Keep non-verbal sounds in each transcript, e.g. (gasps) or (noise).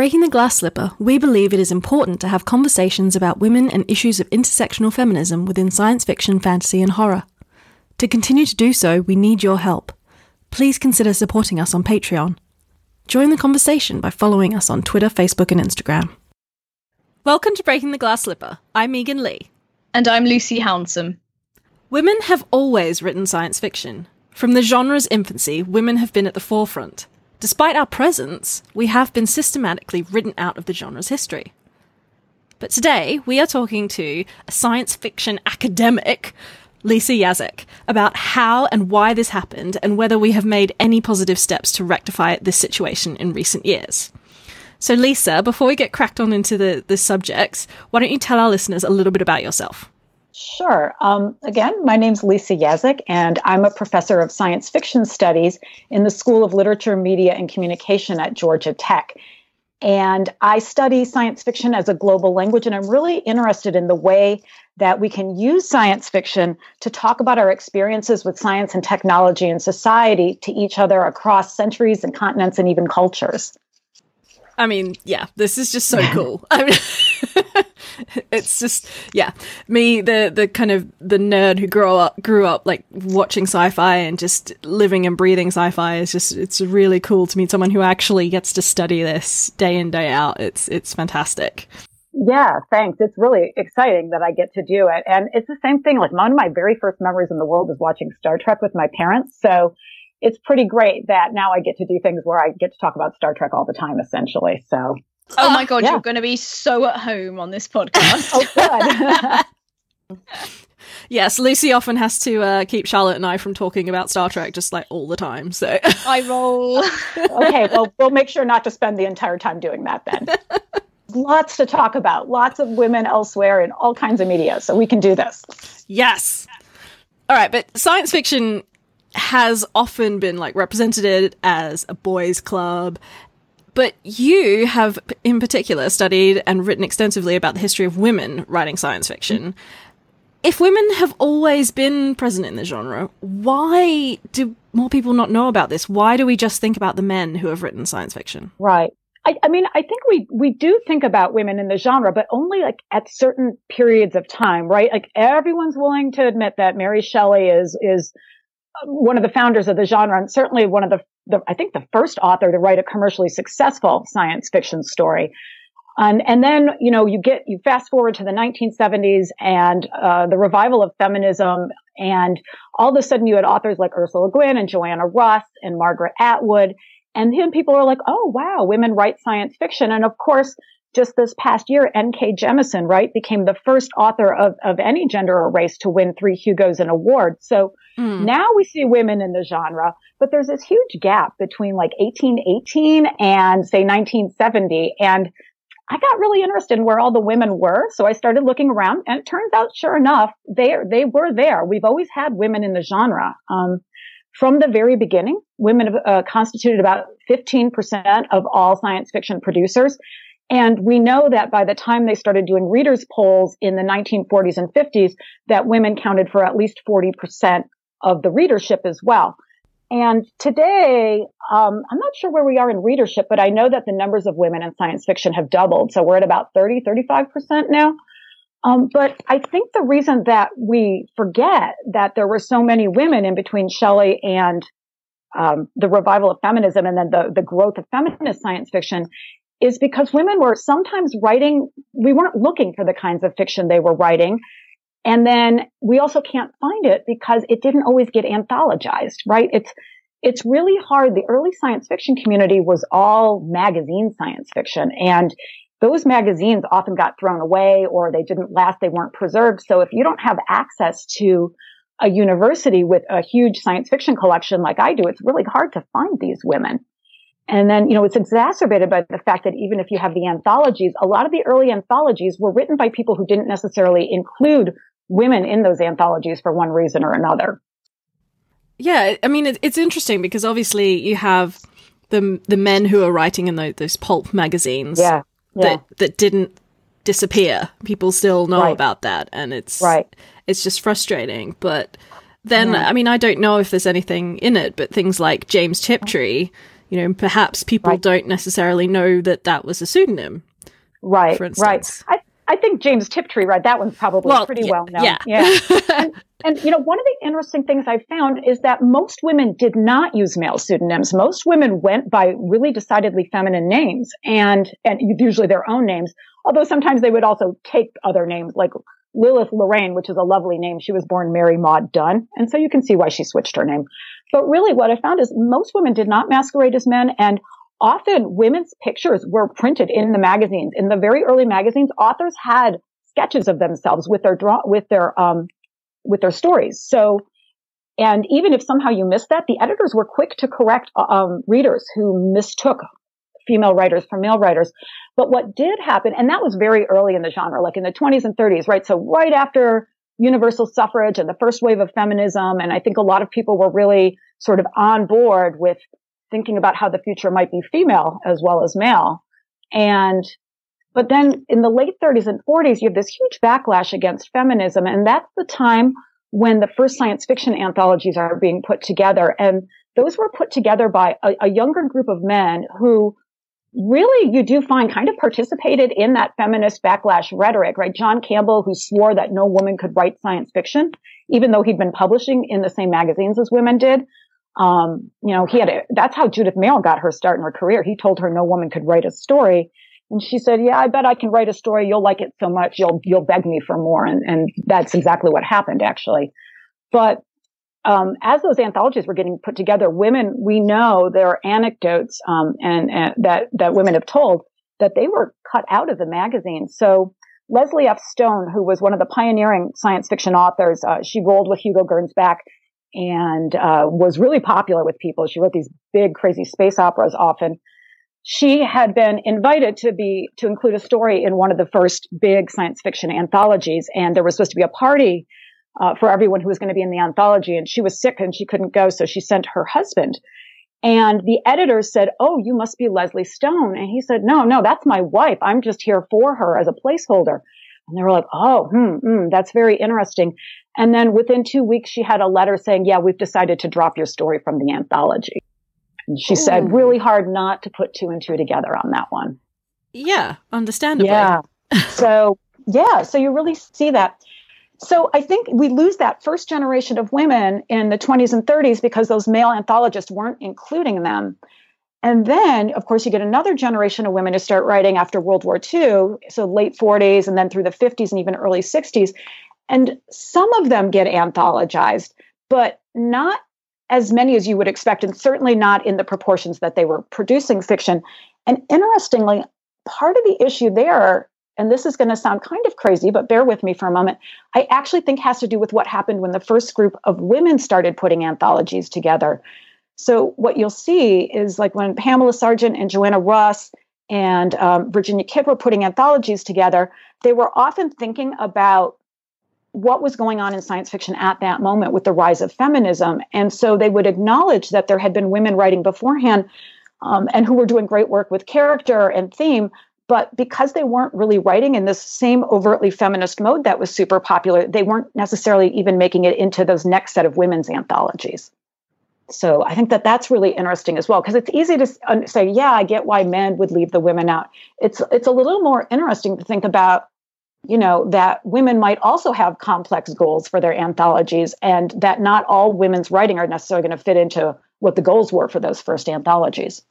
Breaking the Glass Slipper, we believe it is important to have conversations about women and issues of intersectional feminism within science fiction, fantasy, and horror. To continue to do so, we need your help. Please consider supporting us on Patreon. Join the conversation by following us on Twitter, Facebook, and Instagram. Welcome to Breaking the Glass Slipper. I'm Megan Leigh. And I'm Lucy Hounsom. Women have always written science fiction. From the genre's infancy, women have been at the forefront. Despite our presence, we have been systematically written out of the genre's history. But today, we are talking to a science fiction academic, Lisa Yaszek, about how and why this happened and whether we have made any positive steps to rectify this situation in recent years. So, Lisa, before we get cracked on into the, the subjects, why don't you tell our listeners a little bit about yourself? Sure. Um, again, my name's Lisa Yaszek, and I'm a professor of science fiction studies in the School of Literature, Media, and Communication at Georgia Tech. And I study science fiction as a global language, and I'm really interested in the way that we can use science fiction to talk about our experiences with science and technology and society to each other across centuries and continents and even cultures. I mean, yeah, this is just so cool. (laughs) I mean, (laughs) it's just yeah, me the the kind of the nerd who grew up grew up like watching sci-fi and just living and breathing sci-fi is just it's really cool to meet someone who actually gets to study this day in day out. It's it's fantastic. Yeah, thanks. It's really exciting that I get to do it. And it's the same thing. Like one of my very first memories in the world is watching Star Trek with my parents. So it's pretty great that now I get to do things where I get to talk about Star Trek all the time, essentially. So, oh my (laughs) god, yeah. you're going to be so at home on this (laughs) podcast. oh, good. (laughs) yes, Lucy often has to uh, keep Charlotte and I from talking about Star Trek just like all the time. So I roll. okay, well, we'll make sure not to spend the entire time doing that then. lots to talk about, lots of women elsewhere in all kinds of media. So we can do this. Yes. All right, but science fiction has often been like represented as a boys' club. But you have, in particular, studied and written extensively about the history of women writing science fiction. If women have always been present in the genre, why do more people not know about this? Why do we just think about the men who have written science fiction? Right. I, I, mean, I think we we do think about women in the genre, but only like at certain periods of time, right? Like everyone's willing to admit that Mary Shelley is is one of the founders of the genre and certainly one of the, the, I think the first author to write a commercially successful science fiction story. And, and then, you know, you get, you fast forward to the 1970s and, uh, the revival of feminism. And all of a sudden you had authors like Ursula Guin and Joanna Russ and Margaret Atwood. And then people are like, oh, wow, women write science fiction. And of course, just this past year, N.K. Jemisin, right, became the first author of, of any gender or race to win three Hugos and awards. So mm. now we see women in the genre, but there's this huge gap between like 1818 and say 1970. And I got really interested in where all the women were. So I started looking around and it turns out, sure enough, they, they were there. We've always had women in the genre. Um, from the very beginning, women uh, constituted about 15% of all science fiction producers. And we know that by the time they started doing readers polls in the 1940s and 50s, that women counted for at least 40% of the readership as well. And today, um, I'm not sure where we are in readership, but I know that the numbers of women in science fiction have doubled. So we're at about 30, 35% now. Um, but I think the reason that we forget that there were so many women in between Shelley and um, the revival of feminism and then the, the growth of feminist science fiction is because women were sometimes writing, we weren't looking for the kinds of fiction they were writing. And then we also can't find it because it didn't always get anthologized, right? It's, it's really hard. The early science fiction community was all magazine science fiction and those magazines often got thrown away or they didn't last. They weren't preserved. So if you don't have access to a university with a huge science fiction collection like I do, it's really hard to find these women. And then, you know, it's exacerbated by the fact that even if you have the anthologies, a lot of the early anthologies were written by people who didn't necessarily include women in those anthologies for one reason or another. Yeah, I mean, it's interesting because obviously you have the the men who are writing in those, those pulp magazines yeah, yeah. that that didn't disappear. People still know right. about that, and it's right. It's just frustrating, but then I mean, I don't know if there's anything in it, but things like James Tiptree You know, perhaps people Right. don't necessarily know that that was a pseudonym. Right, for right. I, I think James Tiptree, right? That one's probably Well, pretty yeah, well known. yeah. yeah. (laughs) And you know, one of the interesting things I found is that most women did not use male pseudonyms. Most women went by really decidedly feminine names and, and usually their own names. Although sometimes they would also take other names like Lilith Lorraine, which is a lovely name. She was born Mary Maud Dunn. And so you can see why she switched her name. But really what I found is most women did not masquerade as men and often women's pictures were printed in the magazines. In the very early magazines, authors had sketches of themselves with their draw, with their, um, with their stories. So, and even if somehow you missed that, the editors were quick to correct um, readers who mistook female writers for male writers. But what did happen, and that was very early in the genre, like in the 20s and 30s, right? So right after universal suffrage and the first wave of feminism, and I think a lot of people were really sort of on board with thinking about how the future might be female as well as male. And but then in the late 30s and 40s, you have this huge backlash against feminism. And that's the time when the first science fiction anthologies are being put together. And those were put together by a, a younger group of men who really you do find kind of participated in that feminist backlash rhetoric, right? John Campbell, who swore that no woman could write science fiction, even though he'd been publishing in the same magazines as women did. Um, you know, he had a, that's how Judith Merril got her start in her career. He told her no woman could write a story. And she said, yeah, I bet I can write a story. You'll like it so much. You'll, you'll beg me for more. And, and that's exactly what happened, actually. But, um, as those anthologies were getting put together, women, we know there are anecdotes, um, and, and that, that women have told that they were cut out of the magazine. So Leslie F. Stone, who was one of the pioneering science fiction authors, uh, she rolled with Hugo Gernsback and, uh, was really popular with people. She wrote these big, crazy space operas often. She had been invited to be to include a story in one of the first big science fiction anthologies and there was supposed to be a party uh, for everyone who was going to be in the anthology and she was sick and she couldn't go so she sent her husband. And the editor said oh you must be leslie stone. And he said no no that's my wife. I'm just here for her as a placeholder and they were like oh hmm, hmm that's very interesting and then within two weeks she had a letter saying yeah we've decided to drop your story from the anthology and she said, really hard not to put two and two together on that one. Yeah, understandably. Yeah. (laughs) so, yeah, so you really see that. So I think we lose that first generation of women in the 20s and 30s because those male anthologists weren't including them. And then, of course, you get another generation of women to start writing after World War II, so late 40s and then through the 50s and even early 60s. And some of them get anthologized, but not as many as you would expect, and certainly not in the proportions that they were producing fiction. And interestingly, part of the issue there, and this is going to sound kind of crazy, but bear with me for a moment, I actually think has to do with what happened when the first group of women started putting anthologies together. So, what you'll see is like when Pamela Sargent and Joanna Russ and um, Virginia Kidd were putting anthologies together, they were often thinking about what was going on in science fiction at that moment with the rise of feminism. And so they would acknowledge that there had been women writing beforehand um, and who were doing great work with character and theme. But because they weren't really writing in this same overtly feminist mode that was super popular, they weren't necessarily even making it into those next set of women's anthologies. So I think that that's really interesting as well because it's easy to say, yeah, I get why men would leave the women out. It's it's a little more interesting to think about you know that women might also have complex goals for their anthologies and that not all women's writing are necessarily going to fit into what the goals were for those first anthologies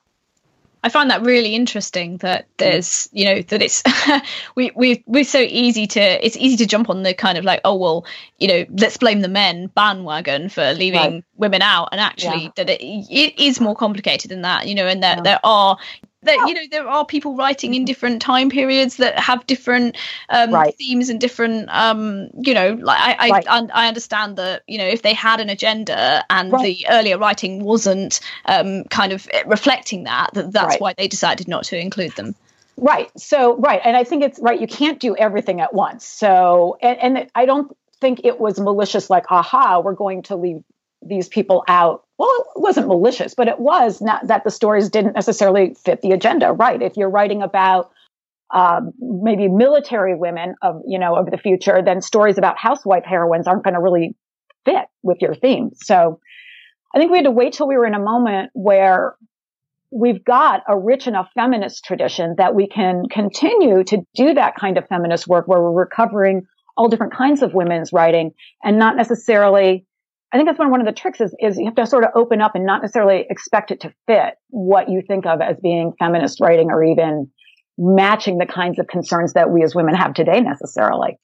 I find that really interesting that mm. there's, you know, that it's (laughs) we we we're so easy to it's easy to jump on the kind of like, oh well, you know, let's blame the men bandwagon for leaving Right. women out, and actually Yeah. that it, it is more complicated than that, you know, and that Yeah. there are that you know there are people writing in different time periods that have different um, Right. themes and different um, you know like I I, Right. I understand that you know if they had an agenda and Right. the earlier writing wasn't um, kind of reflecting that that that's why they decided not to include them Right. So, right. And I think it's right. You can't do everything at once. So, and, and I don't think it was malicious, like, aha, we're going to leave these people out. Well, it wasn't malicious, but it was not that the stories didn't necessarily fit the agenda. Right. If you're writing about, um, maybe military women of, you know, of the future, then stories about housewife heroines aren't going to really fit with your theme. So I think we had to wait till we were in a moment where we've got a rich enough feminist tradition that we can continue to do that kind of feminist work where we're recovering all different kinds of women's writing and not necessarily I think that's one, one of the tricks is, is you have to sort of open up and not necessarily expect it to fit what you think of as being feminist writing or even matching the kinds of concerns that we as women have today necessarily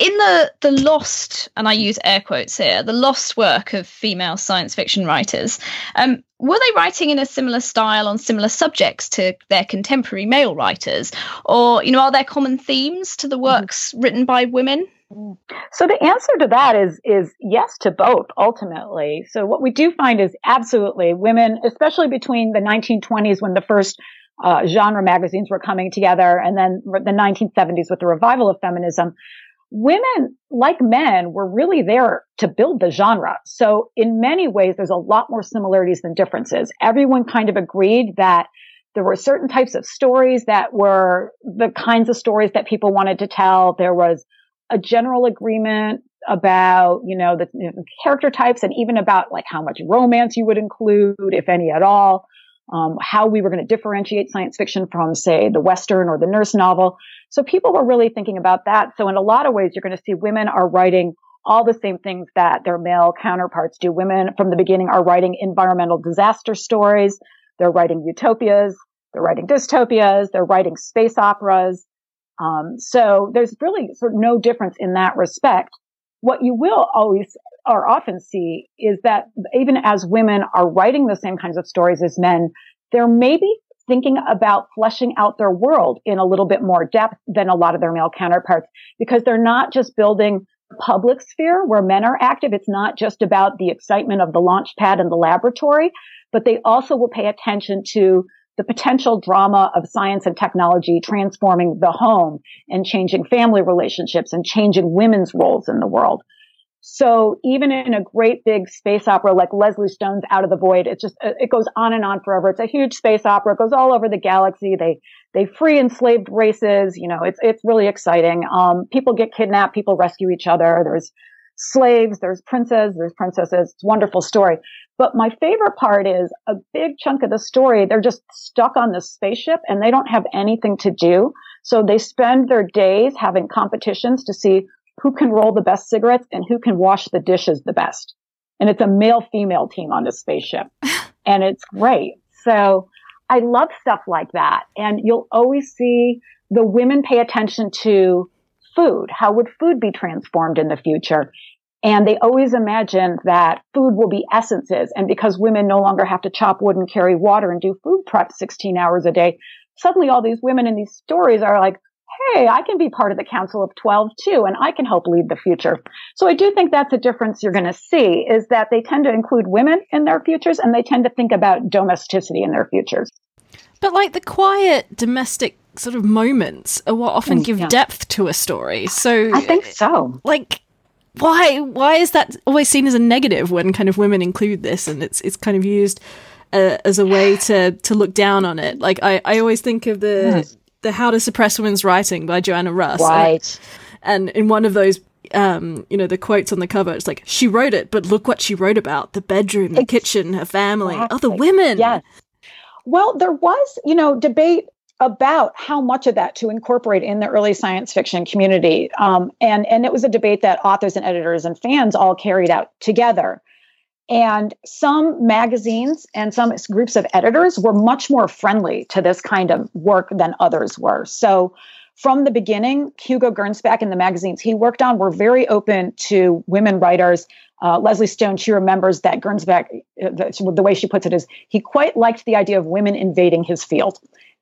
in the the lost and i use air quotes here the lost work of female science fiction writers um, were they writing in a similar style on similar subjects to their contemporary male writers or you know are there common themes to the works mm-hmm. written by women so the answer to that is is yes to both ultimately. So what we do find is absolutely women, especially between the 1920s when the first uh, genre magazines were coming together, and then the 1970s with the revival of feminism, women, like men, were really there to build the genre. So in many ways, there's a lot more similarities than differences. Everyone kind of agreed that there were certain types of stories that were the kinds of stories that people wanted to tell. There was a general agreement about, you know, the you know, character types and even about like how much romance you would include, if any at all. Um, how we were going to differentiate science fiction from, say, the Western or the nurse novel. So people were really thinking about that. So in a lot of ways, you're going to see women are writing all the same things that their male counterparts do. Women from the beginning are writing environmental disaster stories. They're writing utopias. They're writing dystopias. They're writing space operas. Um, so there's really sort of no difference in that respect. What you will always or often see is that even as women are writing the same kinds of stories as men, they're maybe thinking about fleshing out their world in a little bit more depth than a lot of their male counterparts because they're not just building public sphere where men are active. It's not just about the excitement of the launch pad and the laboratory, but they also will pay attention to the potential drama of science and technology transforming the home and changing family relationships and changing women's roles in the world. So even in a great big space opera like Leslie Stone's Out of the Void, it just, it goes on and on forever. It's a huge space opera. It goes all over the galaxy. They, they free enslaved races. You know, it's, it's really exciting. Um, people get kidnapped. People rescue each other. There's slaves. There's princes. There's princesses. It's a wonderful story. But my favorite part is a big chunk of the story. They're just stuck on the spaceship and they don't have anything to do. So they spend their days having competitions to see who can roll the best cigarettes and who can wash the dishes the best. And it's a male female team on the spaceship. (laughs) and it's great. So I love stuff like that. And you'll always see the women pay attention to food. How would food be transformed in the future? And they always imagine that food will be essences. And because women no longer have to chop wood and carry water and do food prep 16 hours a day, suddenly all these women in these stories are like, hey, I can be part of the Council of 12 too, and I can help lead the future. So I do think that's a difference you're going to see is that they tend to include women in their futures and they tend to think about domesticity in their futures. But like the quiet domestic sort of moments are what often mm, give yeah. depth to a story. So I think so. Like why why is that always seen as a negative when kind of women include this and it's it's kind of used uh, as a way to to look down on it. Like I, I always think of the hmm the How to Suppress Women's Writing by Joanna Russ. Right. And, and in one of those um, you know, the quotes on the cover, it's like, she wrote it, but look what she wrote about the bedroom, the kitchen, her family, other women. Yes. Well, there was, you know, debate about how much of that to incorporate in the early science fiction community. Um, and, and it was a debate that authors and editors and fans all carried out together. And some magazines and some groups of editors were much more friendly to this kind of work than others were. So, from the beginning, Hugo Gernsback and the magazines he worked on were very open to women writers. Uh, Leslie Stone, she remembers that Gernsback, uh, the, the way she puts it is, he quite liked the idea of women invading his field.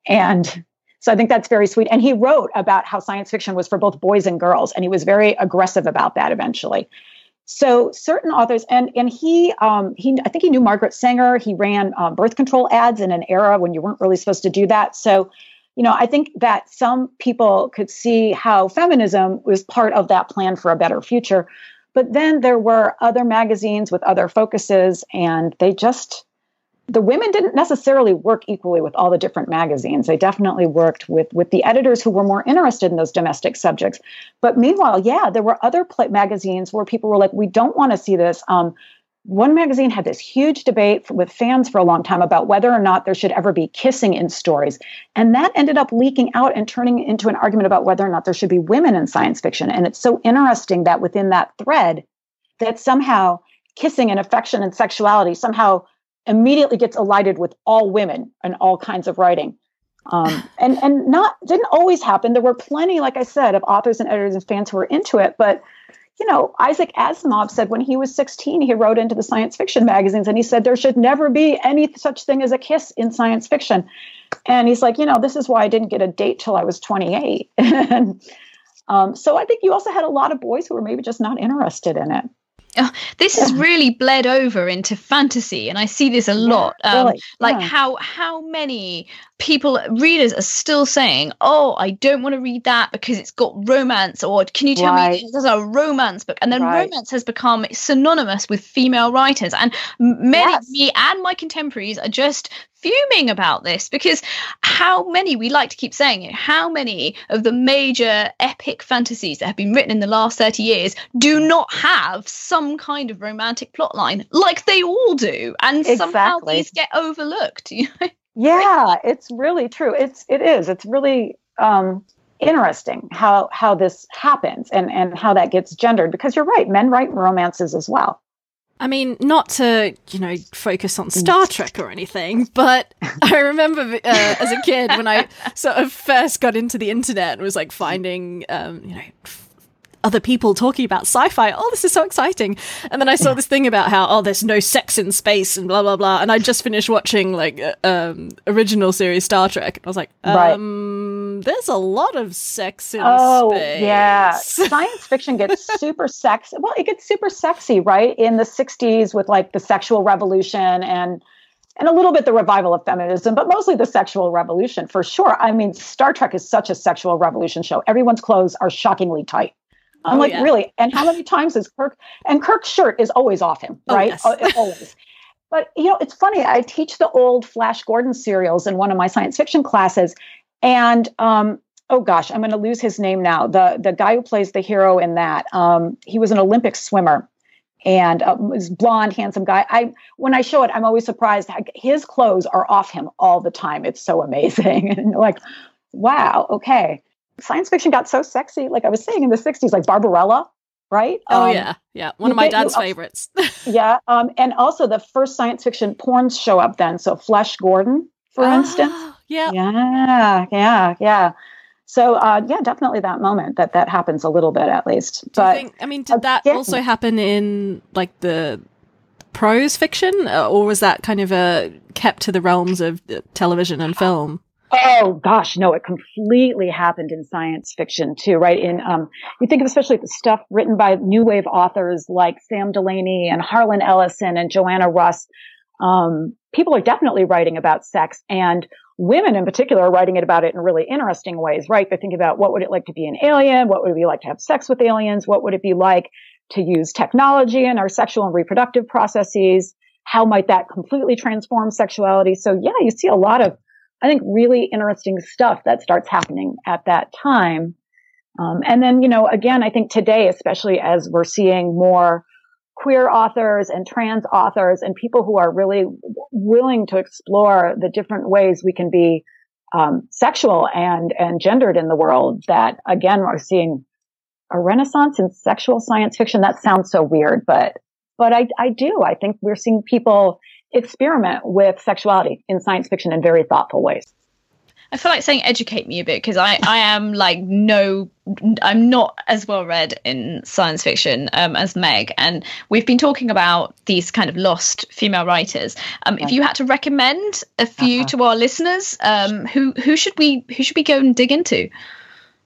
And so I think that's very sweet. And he wrote about how science fiction was for both boys and girls, and he was very aggressive about that eventually. So certain authors, and and he um, he I think he knew Margaret Sanger. He ran uh, birth control ads in an era when you weren't really supposed to do that. So, you know, I think that some people could see how feminism was part of that plan for a better future. But then there were other magazines with other focuses, and they just the women didn't necessarily work equally with all the different magazines. They definitely worked with with the editors who were more interested in those domestic subjects. But meanwhile, yeah, there were other magazines where people were like, "We don't want to see this." Um, one magazine had this huge debate with fans for a long time about whether or not there should ever be kissing in stories. And that ended up leaking out and turning into an argument about whether or not there should be women in science fiction. And it's so interesting that within that thread, that somehow kissing and affection and sexuality somehow immediately gets elided with all women and all kinds of writing. Um, (laughs) and and not didn't always happen. There were plenty, like I said, of authors and editors and fans who were into it, but you know, Isaac Asimov said when he was 16, he wrote into the science fiction magazines and he said there should never be any such thing as a kiss in science fiction. And he's like, you know, this is why I didn't get a date till I was 28. (laughs) and um, so I think you also had a lot of boys who were maybe just not interested in it. Oh, this has really bled over into fantasy, and I see this a lot. Yeah, really. um, like yeah. how how many people readers are still saying, "Oh, I don't want to read that because it's got romance," or "Can you tell right. me there's a romance book?" And then right. romance has become synonymous with female writers, and many yes. me and my contemporaries are just fuming about this because how many we like to keep saying it how many of the major epic fantasies that have been written in the last 30 years do mm. not have some kind of romantic plotline like they all do and exactly. somehow these get overlooked (laughs) you know? Yeah it's really true. It's it is. It's really um interesting how how this happens and and how that gets gendered because you're right men write romances as well. I mean, not to, you know, focus on Star Trek or anything, but (laughs) I remember uh, as a kid when I sort of first got into the internet and was like finding, um, you know, other people talking about sci-fi. Oh, this is so exciting! And then I saw this thing about how oh, there's no sex in space and blah blah blah. And I just finished watching like um, original series Star Trek. I was like, um, right. there's a lot of sex in oh, space. yeah, (laughs) science fiction gets super sexy. Well, it gets super sexy, right? In the '60s with like the sexual revolution and and a little bit the revival of feminism, but mostly the sexual revolution for sure. I mean, Star Trek is such a sexual revolution show. Everyone's clothes are shockingly tight. I'm Oh, like, yeah. really? And how many (laughs) times is Kirk? And Kirk's shirt is always off him, Oh, right? yes. Uh, always. But you know, it's funny. I teach the old Flash Gordon serials in one of my science fiction classes, and um, oh gosh, I'm going to lose his name now. The the guy who plays the hero in that, um, he was an Olympic swimmer, and uh, was blonde, handsome guy. I when I show it, I'm always surprised. His clothes are off him all the time. It's so amazing, (laughs) and like, wow, okay science fiction got so sexy, like I was saying in the 60s, like Barbarella, right? Oh Um, yeah, yeah. One of my get- you dad's favorites. (laughs) Yeah. Um, and also the first science fiction porns show up then. So Flesh Gordon, for instance. Ah, yeah. Yeah, yeah, yeah. So uh, yeah, definitely that moment that that happens a little bit at least. Do you But think? I mean, did that again- also happen in like the prose fiction, uh, or was that kind of uh, kept to the realms of uh, television and film? Oh gosh, no, it completely happened in science fiction too, right? In um you think of especially the stuff written by new wave authors like Sam Delany and Harlan Ellison and Joanna Russ. Um, people are definitely writing about sex and women in particular are writing it about it in really interesting ways, right? They're thinking about what would it like to be an alien? What would it be like to have sex with aliens? What would it be like to use technology in our sexual and reproductive processes? How might that completely transform sexuality? So yeah, you see a lot of I think really interesting stuff that starts happening at that time. Um, and then, you know, again, I think today, especially as we're seeing more queer authors and trans authors and people who are really w- willing to explore the different ways we can be um, sexual and and gendered in the world, that again, we're seeing a renaissance in sexual science fiction. That sounds so weird, but but I, I do. I think we're seeing people experiment with sexuality in science fiction in very thoughtful ways. I feel like saying educate me a bit because I, I am like no I'm not as well read in science fiction um, as Meg and we've been talking about these kind of lost female writers. Um, If you had to recommend a few Uh-huh. to our listeners, um, who who should we who should we go and dig into?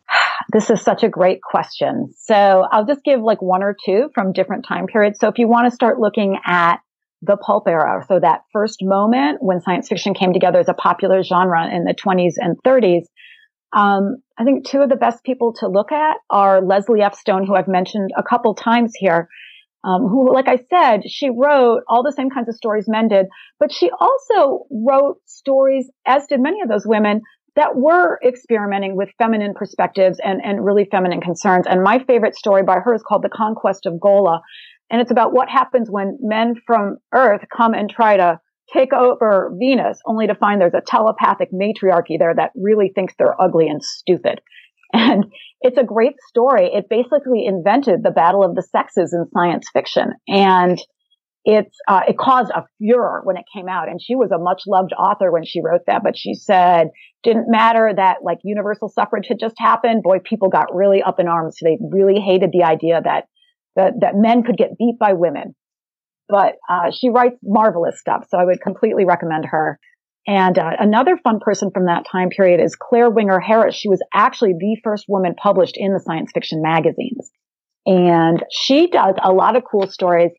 (sighs) This is such a great question. So I'll just give like one or two from different time periods. So if you want to start looking at the pulp era, so that first moment when science fiction came together as a popular genre in the 20s and 30s, um, I think two of the best people to look at are Leslie F. Stone, who I've mentioned a couple times here, um, who, like I said, she wrote all the same kinds of stories men did, but she also wrote stories, as did many of those women, that were experimenting with feminine perspectives and, and really feminine concerns. And my favorite story by her is called The Conquest of Gola. And it's about what happens when men from Earth come and try to take over Venus only to find there's a telepathic matriarchy there that really thinks they're ugly and stupid. (laughs) And it's a great story. It basically invented the battle of the sexes in science fiction. And it's, uh, it caused a furor when it came out. And she was a much loved author when she wrote that, but she said, didn't matter that like universal suffrage had just happened. Boy, people got really up in arms. They really hated the idea that, that, that men could get beat by women but uh, she writes marvelous stuff. So I would completely recommend her. And uh, another fun person from that time period is Clare Winger Harris. She was actually the first woman published in the science fiction magazines. And she does a lot of cool stories.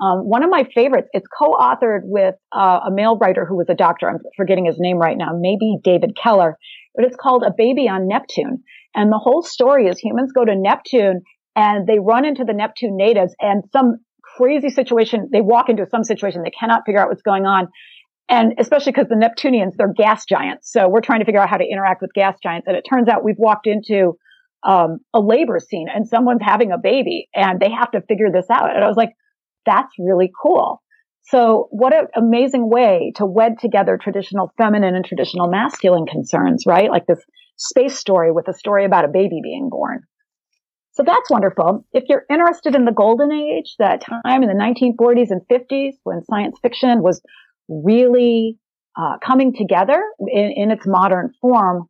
Um, one of my favorites, it's co-authored with uh, a male writer who was a doctor. I'm forgetting his name right now, maybe David Keller, but it's called A Baby on Neptune. And the whole story is humans go to Neptune and they run into the Neptune natives and some crazy situation. They walk into some situation. They cannot figure out what's going on. And especially because the Neptunians, they're gas giants. So we're trying to figure out how to interact with gas giants. And it turns out we've walked into um, a labor scene and someone's having a baby and they have to figure this out. And I was like, that's really cool. So what an amazing way to wed together traditional feminine and traditional masculine concerns, right? Like this space story with a story about a baby being born. So that's wonderful. If you're interested in the golden age, that time in the 1940s and 50s when science fiction was really uh, coming together in, in, its modern form,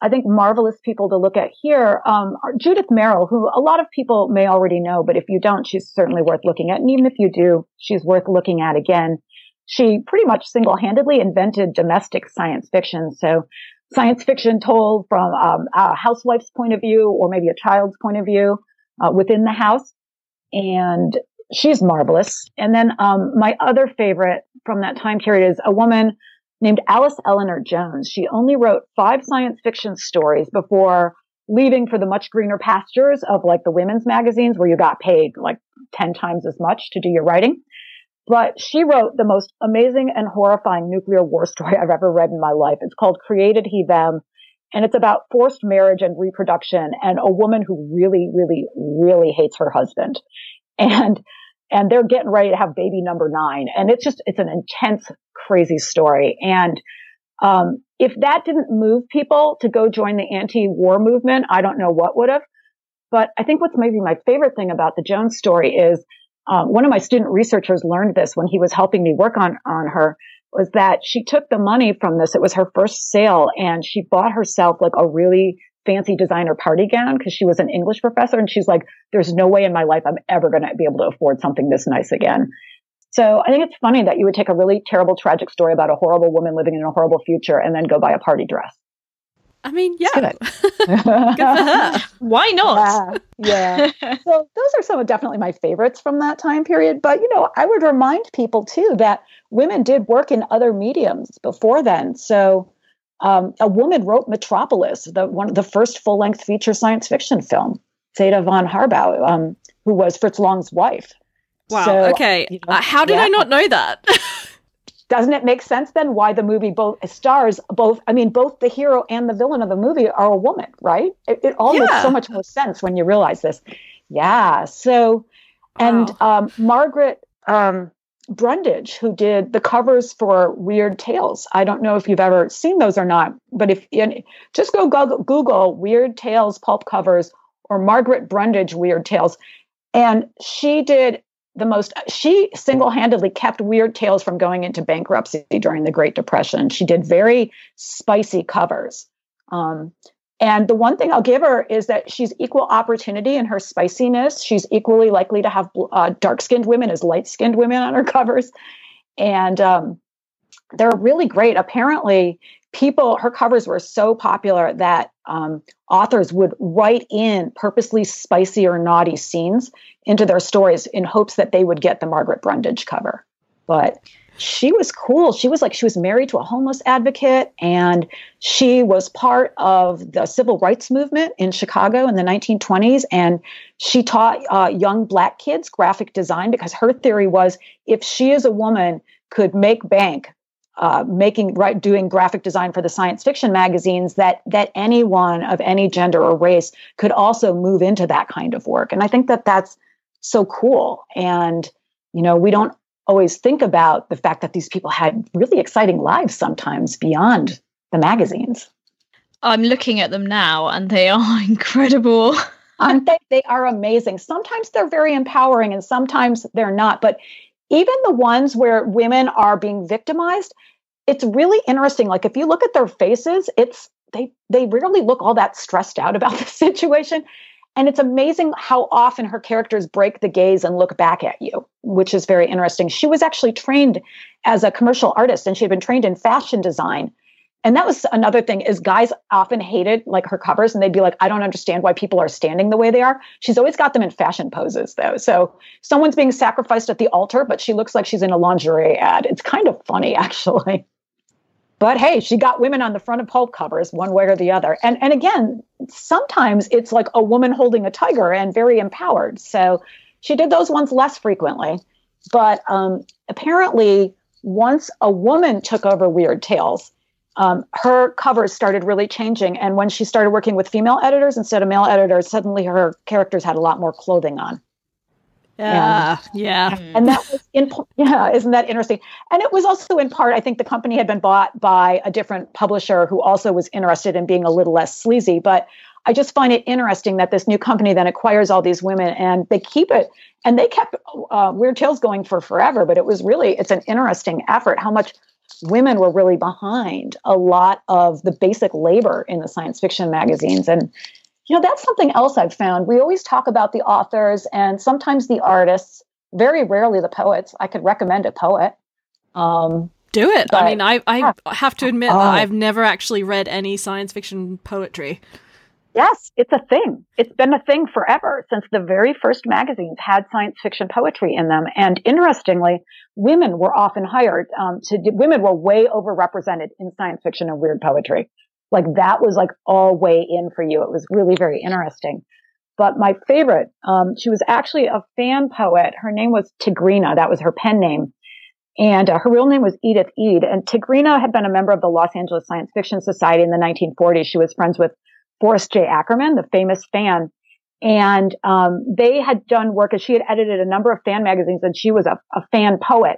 I think marvelous people to look at here um, are Judith Merril, who a lot of people may already know, but if you don't, she's certainly worth looking at. And even if you do, she's worth looking at again. She pretty much single-handedly invented domestic science fiction. So science fiction told from um, a housewife's point of view or maybe a child's point of view uh, within the house. And she's marvelous. And then um, my other favorite from that time period is a woman named Alice Eleanor Jones. She only wrote five science fiction stories before leaving for the much greener pastures of like the women's magazines where you got paid like 10 times as much to do your writing. But she wrote the most amazing and horrifying nuclear war story (laughs) I've ever read in my life. It's called Created He Them. And it's about forced marriage and reproduction and a woman who really, really, really hates her husband. And, and they're getting ready to have baby number nine. And it's just, it's an intense, crazy story. And, um, if that didn't move people to go join the anti-war movement, I don't know what would have. But I think what's maybe my favorite thing about the Jones story is um, one of my student researchers learned this when he was helping me work on on her was that she took the money from this. It was her first sale, and she bought herself like a really fancy designer party gown because she was an English professor, and she's like, "There's no way in my life I'm ever going to be able to afford something this nice again." So I think it's funny that you would take a really terrible, tragic story about a horrible woman living in a horrible future and then go buy a party dress. I mean, yeah. Good. (laughs) Good for her. (laughs) Why not? Yeah. yeah. (laughs) so those are some of definitely my favorites from that time period. But you know, I would remind people too that women did work in other mediums before then. So um, a woman wrote Metropolis, the one the first full length feature science fiction film. Thea von Harbou, um, who was Fritz Lang's wife. Wow. So, okay. You know, uh, how did yeah. I not know that? Doesn't it make sense then why the movie both stars both i mean both the hero and the villain of the movie are a woman right it, it all yeah. makes so much more sense when you realize this yeah so and wow. um, margaret um, brundage who did the covers for weird tales i don't know if you've ever seen those or not but if just go google, google weird tales pulp covers or margaret brundage weird tales and she did the most she single-handedly kept weird tales from going into bankruptcy during the great depression. She did very spicy covers. Um, and the one thing i'll give her is that she's equal opportunity in her spiciness. She's equally likely to have uh, dark-skinned women as light-skinned women on her covers. And um, they're really great. Apparently people her covers were so popular that um, authors would write in purposely spicy or naughty scenes into their stories in hopes that they would get the margaret brundage cover. But she was cool. She was like she was married to a homeless advocate and she was part of the civil rights movement in chicago in the 1920s and she taught uh, young black kids graphic design because her theory was if she as a woman could make bank uh, making right doing graphic design for the science fiction magazines that that anyone of any gender or race could also move into that kind of work and i think that that's so cool. And, you know, we don't always think about the fact that these people had really exciting lives sometimes beyond the magazines. I'm looking at them now and they are (laughs) incredible. Aren't they? They are amazing. Sometimes they're very empowering and sometimes they're not. But even the ones where women are being victimized, it's really interesting. Like if you look at their faces, it's they they rarely look all that stressed out about (laughs) the situation. And it's amazing how often her characters break the gaze and look back at you, which is very interesting. She was actually trained as a commercial artist and she had been trained in fashion design. And that was another thing is guys often hated like her covers and they'd be like, I don't understand why people are standing the way they are. She's always got them in fashion poses though. So someone's being sacrificed at the altar, but she looks like she's in a lingerie ad. It's kind of funny (laughs) actually. But hey, she got women on the front of pulp covers one way or the other. And and again, sometimes it's like a woman holding a tiger and very empowered. So she did those ones less frequently. But um, apparently, once a woman took over Weird Tales, um, her covers started really changing. And when she started working with female editors instead of male editors, suddenly her characters had a lot more clothing on. Yeah, and, yeah. And that was in yeah, isn't that interesting? And it was also in part, I think the company had been bought by a different publisher who also was interested in being a little less sleazy. But I just find it interesting that this new company then acquires all these women and they keep it and they kept uh, Weird Tales going for forever. But it was really it's an interesting effort how much women were really behind a lot of the basic labor in the science fiction magazines. And, you know, that's something else I've found. We always talk about the authors and sometimes the artists, very rarely the poets. I could recommend a poet. Um, Do it. But, I mean, I, I have to admit oh. that I've never actually read any science fiction poetry. Yes, it's a thing. It's been a thing forever since the very first magazines had science fiction poetry in them. And interestingly, women were often hired um, to do, women were way overrepresented in science fiction and weird poetry. Like that was like all way in for you. It was really very interesting. But my favorite, um, she was actually a fan poet. Her name was Tigrina. That was her pen name. And uh, her real name was Edith Eade. And Tigrina had been a member of the Los Angeles Science Fiction Society in the 1940s. She was friends with Forrest J. Ackerman, the famous fan. And um, they had done work, as she had edited a number of fan magazines, and she was a, a fan poet.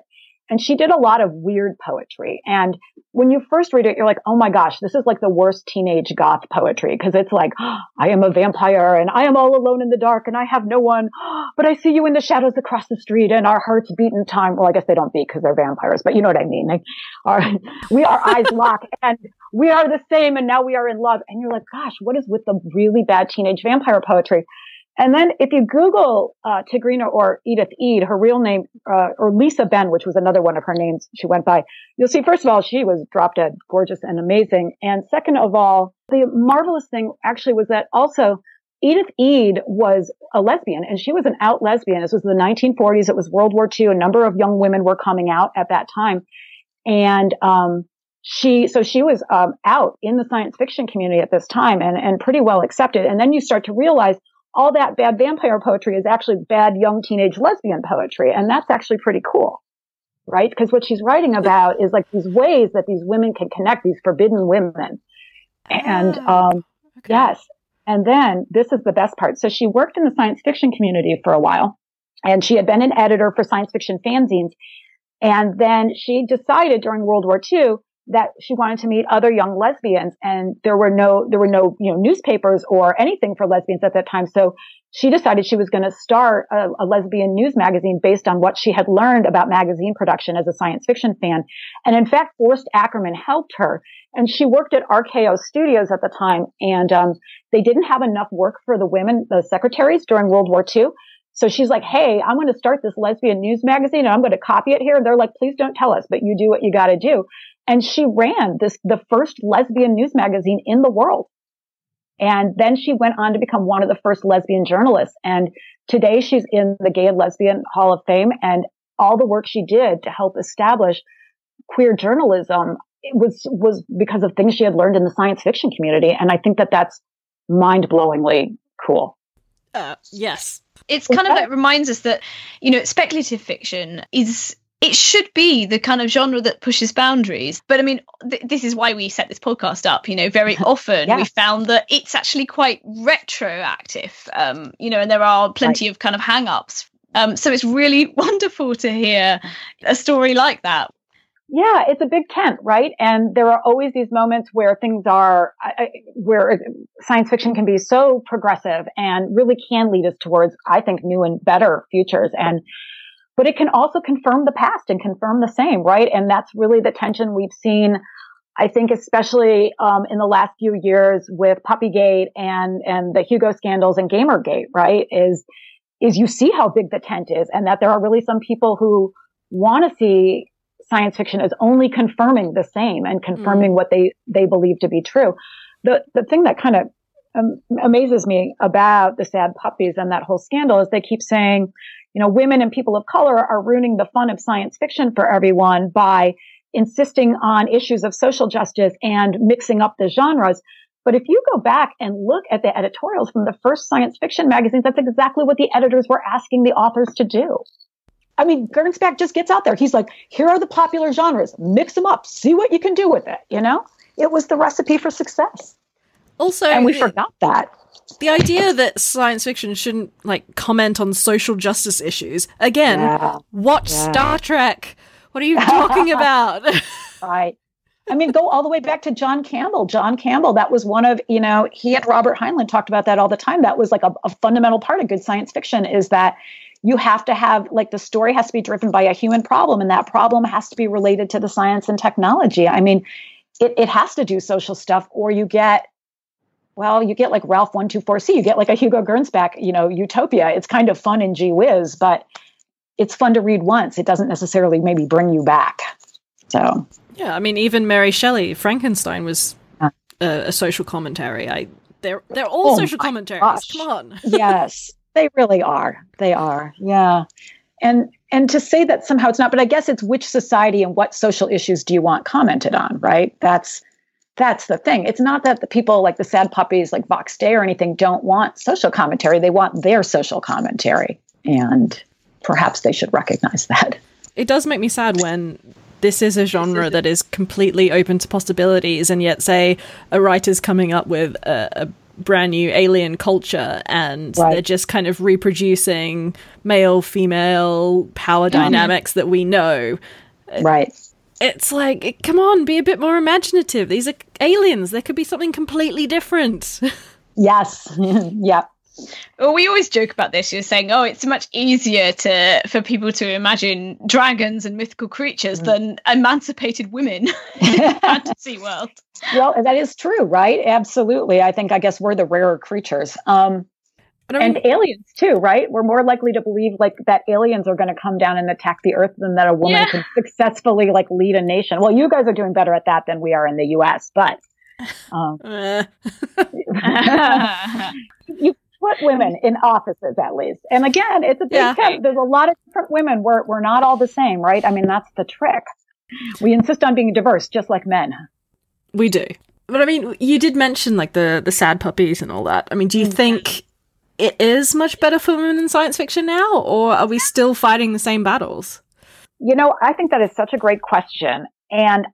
And she did a lot of weird poetry. And when you first read it, you're like, oh my gosh, this is like the worst teenage goth poetry because it's like, oh, (gasps) I am a vampire and I am all alone in the dark and I have no one, (gasps) but I see you in the shadows across the street and our hearts beat in time. Well, I guess they don't beat because they're vampires, but you know what I mean. Like, our, (laughs) we, our eyes lock and we are the same and now we are in love. And you're like, gosh, what is with the really bad teenage vampire poetry? And then if you Google uh, Tigrina or Edith Eade, her real name, uh, or Lisa Ben, which was another one of her names she went by, you'll see, first of all, she was drop dead gorgeous and amazing. And second of all, the marvelous thing actually was that also Edith Eade was a lesbian and she was an out lesbian. This was the 1940s. It was World War II. A number of young women were coming out at that time. And, um, she, so she was, um, out in the science fiction community at this time and, and pretty well accepted. And then you start to realize, all that bad vampire poetry is actually bad young teenage lesbian poetry. And that's actually pretty cool. Right? Because what she's writing about is like these ways that these women can connect, these forbidden women. And, ah, um, okay. yes. And then this is the best part. So she worked in the science fiction community for a while and she had been an editor for science fiction fanzines. And then she decided during World War II that she wanted to meet other young lesbians and there were no there were no you know newspapers or anything for lesbians at that time so she decided she was going to start a, a, lesbian news magazine based on what she had learned about magazine production as a science fiction fan and in fact forrest ackerman helped her and she worked at rko studios at the time and um, they didn't have enough work for the women the secretaries during world war ii so she's like, Hey, I'm going to start this lesbian news magazine and I'm going to copy it here. And they're like, please don't tell us, but you do what you got to do. And she ran this, the first lesbian news magazine in the world. And then she went on to become one of the first lesbian journalists. And today she's in the Gay and Lesbian Hall of Fame and all the work she did to help establish queer journalism was, was because of things she had learned in the science fiction community. And I think that that's mind blowingly cool. Uh, yes. It's kind of like reminds us that, you know, speculative fiction is it should be the kind of genre that pushes boundaries. But I mean, th- this is why we set this podcast up. You know, very (laughs) often yeah. we found that it's actually quite retroactive. Um, you know, and there are plenty right. of kind of hang-ups Um, so it's really (laughs) wonderful to hear a story like that. Yeah, it's a big tent, right? And there are always these moments where things are, where science fiction can be so progressive and really can lead us towards, I think, new and better futures. And, but it can also confirm the past and confirm the same, right? And that's really the tension we've seen. I think especially um, in the last few years with Puppygate and and the Hugo scandals and Gamergate, right? Is is you see how big the tent is, and that there are really some people who want to see science fiction as only confirming the same and confirming mm. what they they believe to be true. The the thing that kind of um, amazes me about the sad puppies and that whole scandal is they keep saying, you know, women and people of color are ruining the fun of science fiction for everyone by insisting on issues of social justice and mixing up the genres. But if you go back and look at the editorials from the first science fiction magazines, that's exactly what the editors were asking the authors to do. I mean, Gernsback just gets out there. He's like, here are the popular genres, mix them up, see what you can do with it. You know, it was the recipe for success. Also, and we forgot that. The idea that science fiction shouldn't like comment on social justice issues. Again, yeah. watch yeah. Star Trek. What are you talking (laughs) about? (laughs) right. I mean, go all the way back to John Campbell. John Campbell, that was one of, you know, he and Robert Heinlein talked about that all the time. That was like a, a fundamental part of good science fiction is that you have to have like the story has to be driven by a human problem and that problem has to be related to the science and technology i mean it, it has to do social stuff or you get well you get like ralph 124c you get like a hugo gernsback you know utopia it's kind of fun and gee whiz but it's fun to read once it doesn't necessarily maybe bring you back so yeah i mean even mary shelley frankenstein was a, a social commentary i they're they're all oh social commentaries gosh. come on (laughs) yes they really are. They are. Yeah. And and to say that somehow it's not, but I guess it's which society and what social issues do you want commented on, right? That's that's the thing. It's not that the people like the sad puppies like Vox Day or anything don't want social commentary. They want their social commentary. And perhaps they should recognize that. It does make me sad when this is a genre that is completely open to possibilities and yet say a writer's coming up with a, a brand new alien culture and right. they're just kind of reproducing male female power mm-hmm. dynamics that we know right it's like come on be a bit more imaginative these are aliens there could be something completely different (laughs) yes (laughs) yep well, we always joke about this. You're saying, "Oh, it's much easier to for people to imagine dragons and mythical creatures mm. than emancipated women (laughs) in fantasy world." Well, that is true, right? Absolutely. I think I guess we're the rarer creatures. Um, and aliens too, right? We're more likely to believe like that aliens are going to come down and attack the Earth than that a woman yeah. can successfully like lead a nation. Well, you guys are doing better at that than we are in the U.S., but (laughs) um, (laughs) you put women in offices at least. And again, it's a big yeah. There's a lot of different women. We're we're not all the same, right? I mean, that's the trick. We insist on being diverse, just like men. We do. But I mean, you did mention like the the sad puppies and all that. I mean, do you mm-hmm. think it is much better for women in science fiction now, or are we still fighting the same battles? You know, I think that is such a great question, and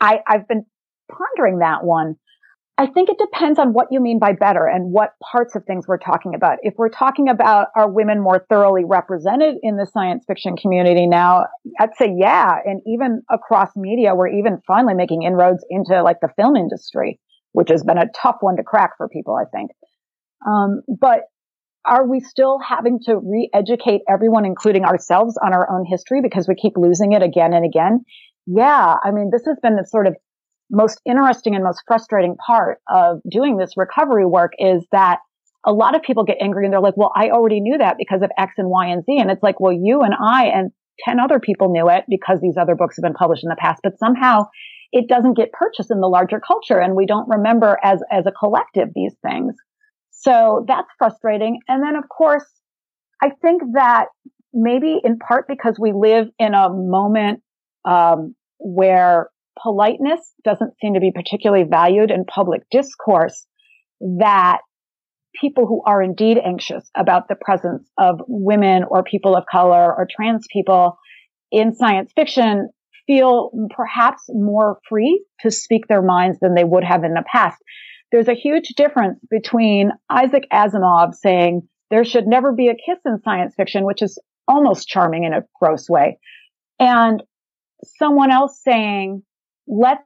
I I've been pondering that one I think it depends on what you mean by better and what parts of things we're talking about. If we're talking about are women more thoroughly represented in the science fiction community now, I'd say yeah. And even across media, we're even finally making inroads into like the film industry, which has been a tough one to crack for people, I think. Um, but are we still having to re-educate everyone, including ourselves, on our own history because we keep losing it again and again? Yeah. I mean, this has been the sort of most interesting and most frustrating part of doing this recovery work is that a lot of people get angry and they're like, well, I already knew that because of X and Y and Z. And it's like, well, you and I and 10 other people knew it because these other books have been published in the past, but somehow it doesn't get purchased in the larger culture and we don't remember as, as a collective these things. So that's frustrating. And then of course, I think that maybe in part because we live in a moment, um, where politeness doesn't seem to be particularly valued in public discourse, that people who are indeed anxious about the presence of women or people of color or trans people in science fiction feel perhaps more free to speak their minds than they would have in the past. There's a huge difference between Isaac Asimov saying there should never be a kiss in science fiction, which is almost charming in a gross way. And someone else saying, let's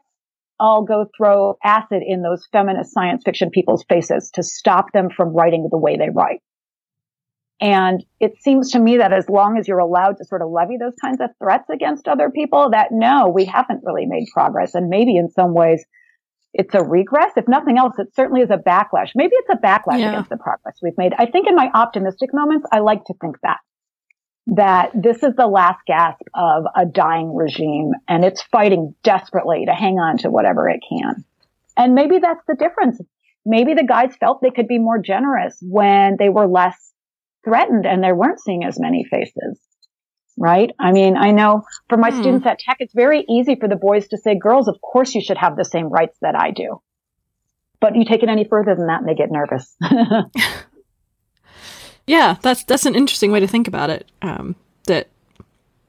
all go throw acid in those feminist science fiction people's faces to stop them from writing the way they write. And it seems to me that as long as you're allowed to sort of levy those kinds of threats against other people, that no, we haven't really made progress. And maybe in some ways it's a regress. If nothing else, it certainly is a backlash. Maybe it's a backlash yeah. against the progress we've made. I think in my optimistic moments, I like to think that that this is the last gasp of a dying regime and it's fighting desperately to hang on to whatever it can. And maybe that's the difference. Maybe the guys felt they could be more generous when they were less threatened and they weren't seeing as many faces. Right? I mean, I know for my hmm. students at Tech, it's very easy for the boys to say, girls, of course you should have the same rights that I do. But you take it any further than that and they get nervous. (laughs) Yeah, that's that's an interesting way to think about it. Um, that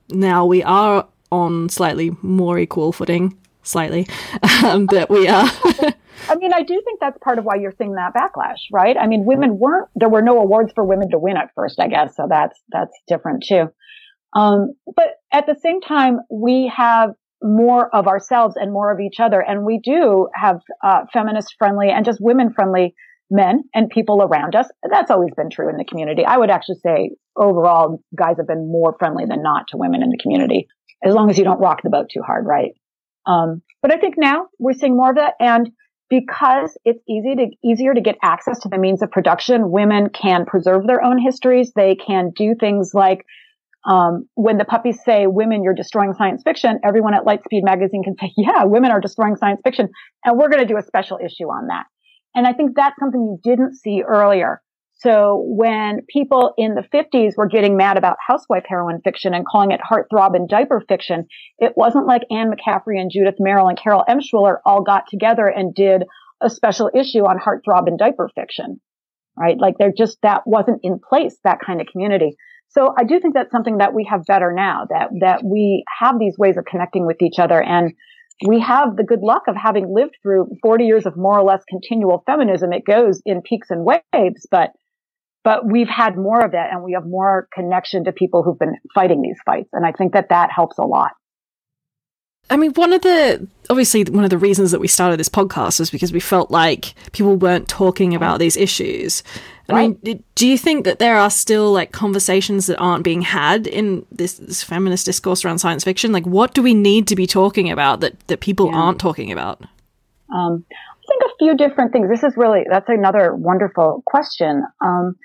now we are on slightly more equal footing, slightly. (laughs) Um, that we are. (laughs) I mean, I do think that's part of why you're seeing that backlash, right? I mean, women weren't there were no awards for women to win at first, I guess, so that's that's different too. Um, but at the same time, we have more of ourselves and more of each other, and we do have uh, feminist friendly and just women friendly men and people around us. That's always been true in the community. I would actually say overall, guys have been more friendly than not to women in the community, as long as you don't rock the boat too hard, right? Um, but I think now we're seeing more of that. And because it's easy to, easier to get access to the means of production, women can preserve their own histories. They can do things like, um, when the puppies say, women, you're destroying science fiction, everyone at Lightspeed magazine can say, yeah, women are destroying science fiction. And we're going to do a special issue on that. And I think that's something you didn't see earlier. So when people in the 50s were getting mad about housewife heroine fiction and calling it heartthrob and diaper fiction, it wasn't like Anne McCaffrey and Judith Merril and Carol Emshwiller all got together and did a special issue on heartthrob and diaper fiction, right? Like they're just, that wasn't in place, that kind of community. So I do think that's something that we have better now, that, that we have these ways of connecting with each other and we have the good luck of having lived through 40 years of more or less continual feminism. It goes in peaks and waves, but but we've had more of it and we have more connection to people who've been fighting these fights. And I think that that helps a lot. I mean, one of the obviously one of the reasons that we started this podcast was because we felt like people weren't talking about these issues. Right. I mean, do you think that there are still like conversations that aren't being had in this, this feminist discourse around science fiction? Like, what do we need to be talking about that that people yeah. aren't talking about? Um, I think a few different things. This is really that's another wonderful question. Um,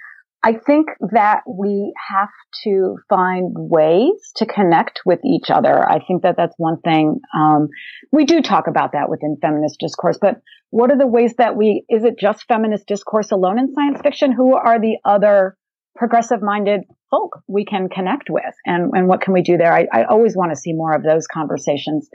I think that we have to find ways to connect with each other. I think that that's one thing. Um, we do talk about that within feminist discourse, but what are the ways that we, is it just feminist discourse alone in science fiction? Who are the other progressive minded folk we can connect with? And, and what can we do there? I, I always want to see more of those conversations.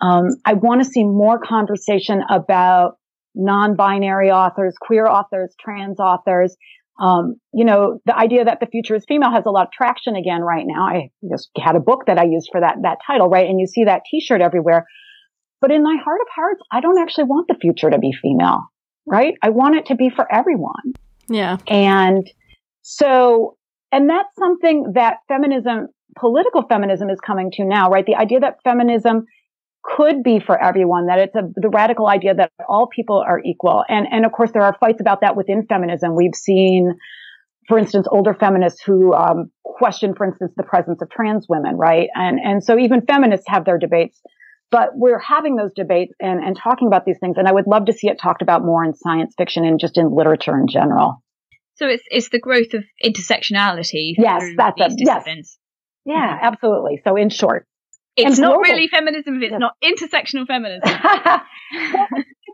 Um, I want to see more conversation about non-binary authors, queer authors, trans authors, um, you know, the idea that the future is female has a lot of traction again right now. I just had a book that I used for that, that title, right? And you see that t-shirt everywhere. But in my heart of hearts, I don't actually want the future to be female, right? I want it to be for everyone. Yeah. And so, and that's something that feminism, political feminism is coming to now, right? The idea that feminism could be for everyone, that it's a, the radical idea that all people are equal. And, and of course, there are fights about that within feminism. We've seen, for instance, older feminists who um, question, for instance, the presence of trans women, right? And, and so even feminists have their debates. But we're having those debates and, and talking about these things. And I would love to see it talked about more in science fiction and just in literature in general. So it's it's the growth of intersectionality. Yes, that's a, yes. Yeah, absolutely. So in short, it's not really feminism if it's yes. not intersectional feminism. (laughs)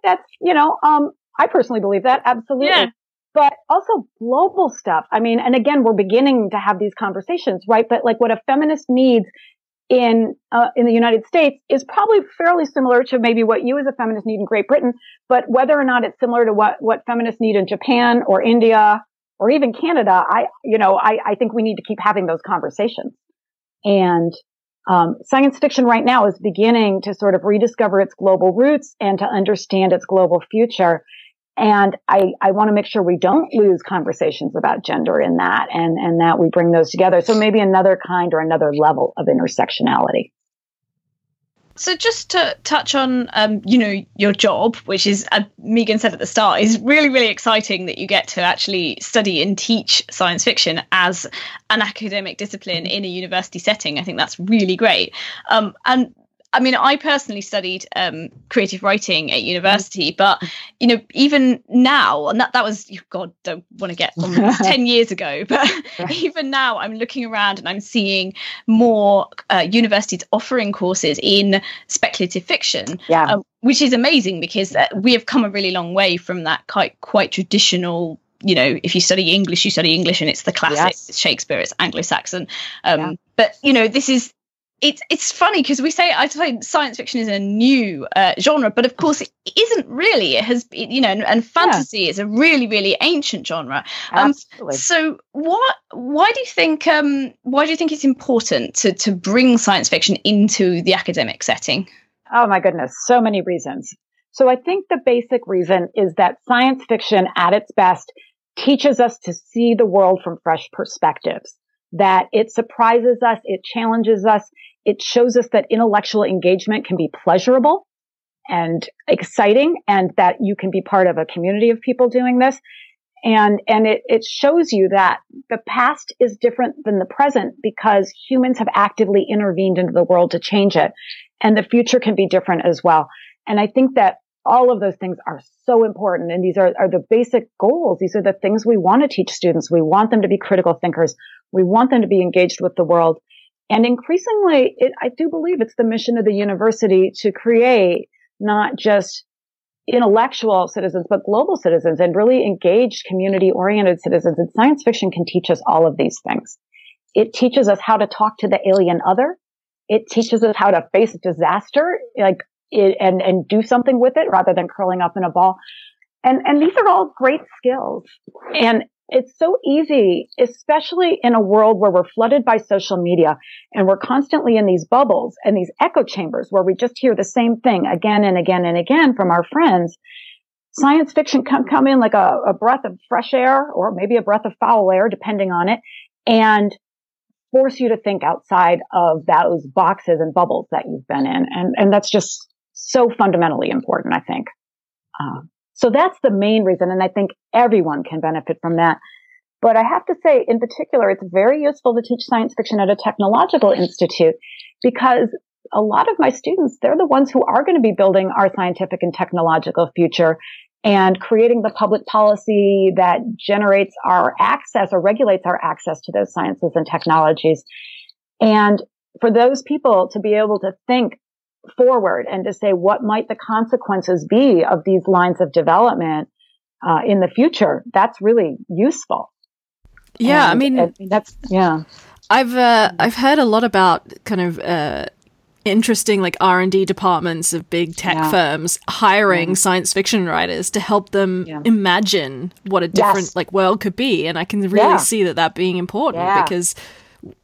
that's, you know, um, I personally believe that. Absolutely. Yeah. But also global stuff. I mean, and again, we're beginning to have these conversations, right? But like what a feminist needs in uh, in the United States is probably fairly similar to maybe what you as a feminist need in Great Britain, but whether or not it's similar to what what feminists need in Japan or India or even Canada, I you know I, I think we need to keep having those conversations. And um, science fiction right now is beginning to sort of rediscover its global roots and to understand its global future. And I, I want to make sure we don't lose conversations about gender in that and, and that we bring those together. So maybe another kind or another level of intersectionality. So just to touch on, um, you know, your job, which is, uh, Megan said at the start, is really, really exciting that you get to actually study and teach science fiction as an academic discipline in a university setting. I think that's really great. Um, and I mean, I personally studied um, creative writing at university, but you know, even now, and that that was God, don't want to get (laughs) ten years ago, (laughs) but even now, I'm looking around and I'm seeing more uh, universities offering courses in speculative fiction, yeah. Um, which is amazing because uh, we have come a really long way from that quite quite traditional you know, if you study English, you study English, and it's the classic. Yes. Shakespeare, it's Anglo-Saxon. Um, yeah. But you know, this is it's it's funny because we say I say science fiction is a new uh, genre, but of course it isn't really. It has you know, and, and fantasy yeah. is a really really ancient genre. Um, Absolutely. So what? Why do you think? Um, why do you think it's important to to bring science fiction into the academic setting? Oh my goodness, so many reasons. So I think the basic reason is that science fiction, at its best, teaches us to see the world from fresh perspectives that it surprises us, it challenges us, it shows us that intellectual engagement can be pleasurable and exciting and that you can be part of a community of people doing this. And, and it, it shows you that the past is different than the present because humans have actively intervened into the world to change it. And the future can be different as well. And I think that all of those things are so important. And these are, are the basic goals. These are the things we want to teach students. We want them to be critical thinkers. We want them to be engaged with the world. And increasingly, it, I do believe it's the mission of the university to create not just intellectual citizens, but global citizens and really engaged community oriented citizens. And science fiction can teach us all of these things. It teaches us how to talk to the alien other. It teaches us how to face disaster, like it, and and do something with it rather than curling up in a ball. And and these are all great skills. And it's so easy, especially in a world where we're flooded by social media and we're constantly in these bubbles and these echo chambers where we just hear the same thing again and again and again from our friends. Science fiction can come in like a, a breath of fresh air or maybe a breath of foul air, depending on it, and force you to think outside of those boxes and bubbles that you've been in. And, and that's just so fundamentally important, I think. Uh, so that's the main reason. And I think everyone can benefit from that. But I have to say, in particular, it's very useful to teach science fiction at a technological institute because a lot of my students, they're the ones who are going to be building our scientific and technological future and creating the public policy that generates our access or regulates our access to those sciences and technologies. And for those people to be able to think forward and to say what might the consequences be of these lines of development uh, in the future that's really useful yeah and, i mean that's yeah i've uh, i've heard a lot about kind of uh, interesting like r&d departments of big tech yeah. firms hiring yeah. science fiction writers to help them yeah. imagine what a different yes. like world could be and i can really see that that being important because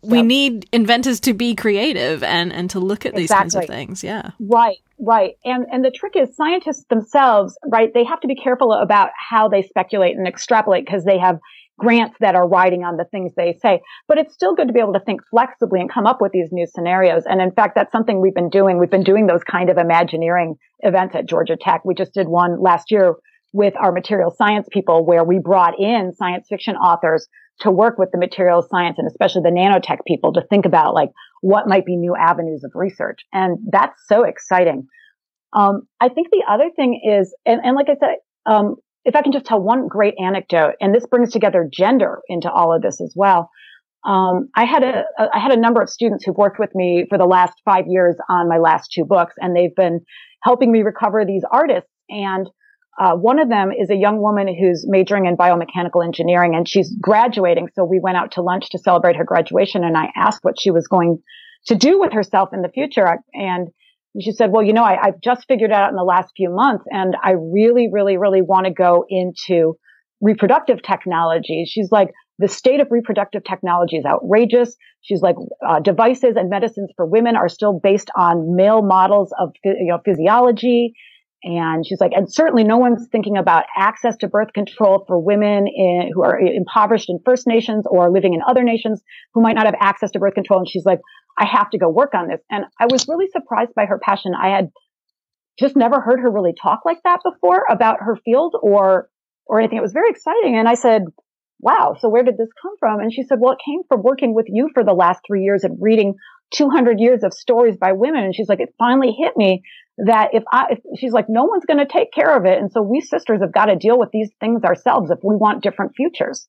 we yep. need inventors to be creative and and to look at these kinds of things yeah. Right right. And and the trick is scientists themselves right they have to be careful about how they speculate and extrapolate because they have grants that are riding on the things they say. But it's still good to be able to think flexibly and come up with these new scenarios. And in fact that's something we've been doing. We've been doing those kind of imagineering events at georgia tech. We just did one last year with our material science people where we brought in science fiction authors to work with the materials science and especially the nanotech people to think about like what might be new avenues of research. And that's so exciting. Um, I think the other thing is, and, and like I said, um, if I can just tell one great anecdote, and this brings together gender into all of this as well. Um, I had a, I had a number of students who've worked with me for the last five years on my last two books, and they've been helping me recover these artists. And uh, one of them is a young woman who's majoring in biomechanical engineering and she's graduating. So we went out to lunch to celebrate her graduation and I asked what she was going to do with herself in the future. And she said, well, you know, I, have just figured out in the last few months and I really, really, really want to go into reproductive technology. She's like, the state of reproductive technology is outrageous. She's like, uh, devices and medicines for women are still based on male models of you know, physiology And she's like, and certainly no one's thinking about access to birth control for women in, who are impoverished in First Nations or living in other nations who might not have access to birth control. And she's like, I have to go work on this. And I was really surprised by her passion. I had just never heard her really talk like that before about her field or, or anything. It was very exciting. And I said, wow, so where did this come from? And she said, well, it came from working with you for the last three years and reading 200 years of stories by women. And she's like, it finally hit me that if I, if, she's like, no one's going to take care of it. And so we sisters have got to deal with these things ourselves if we want different futures.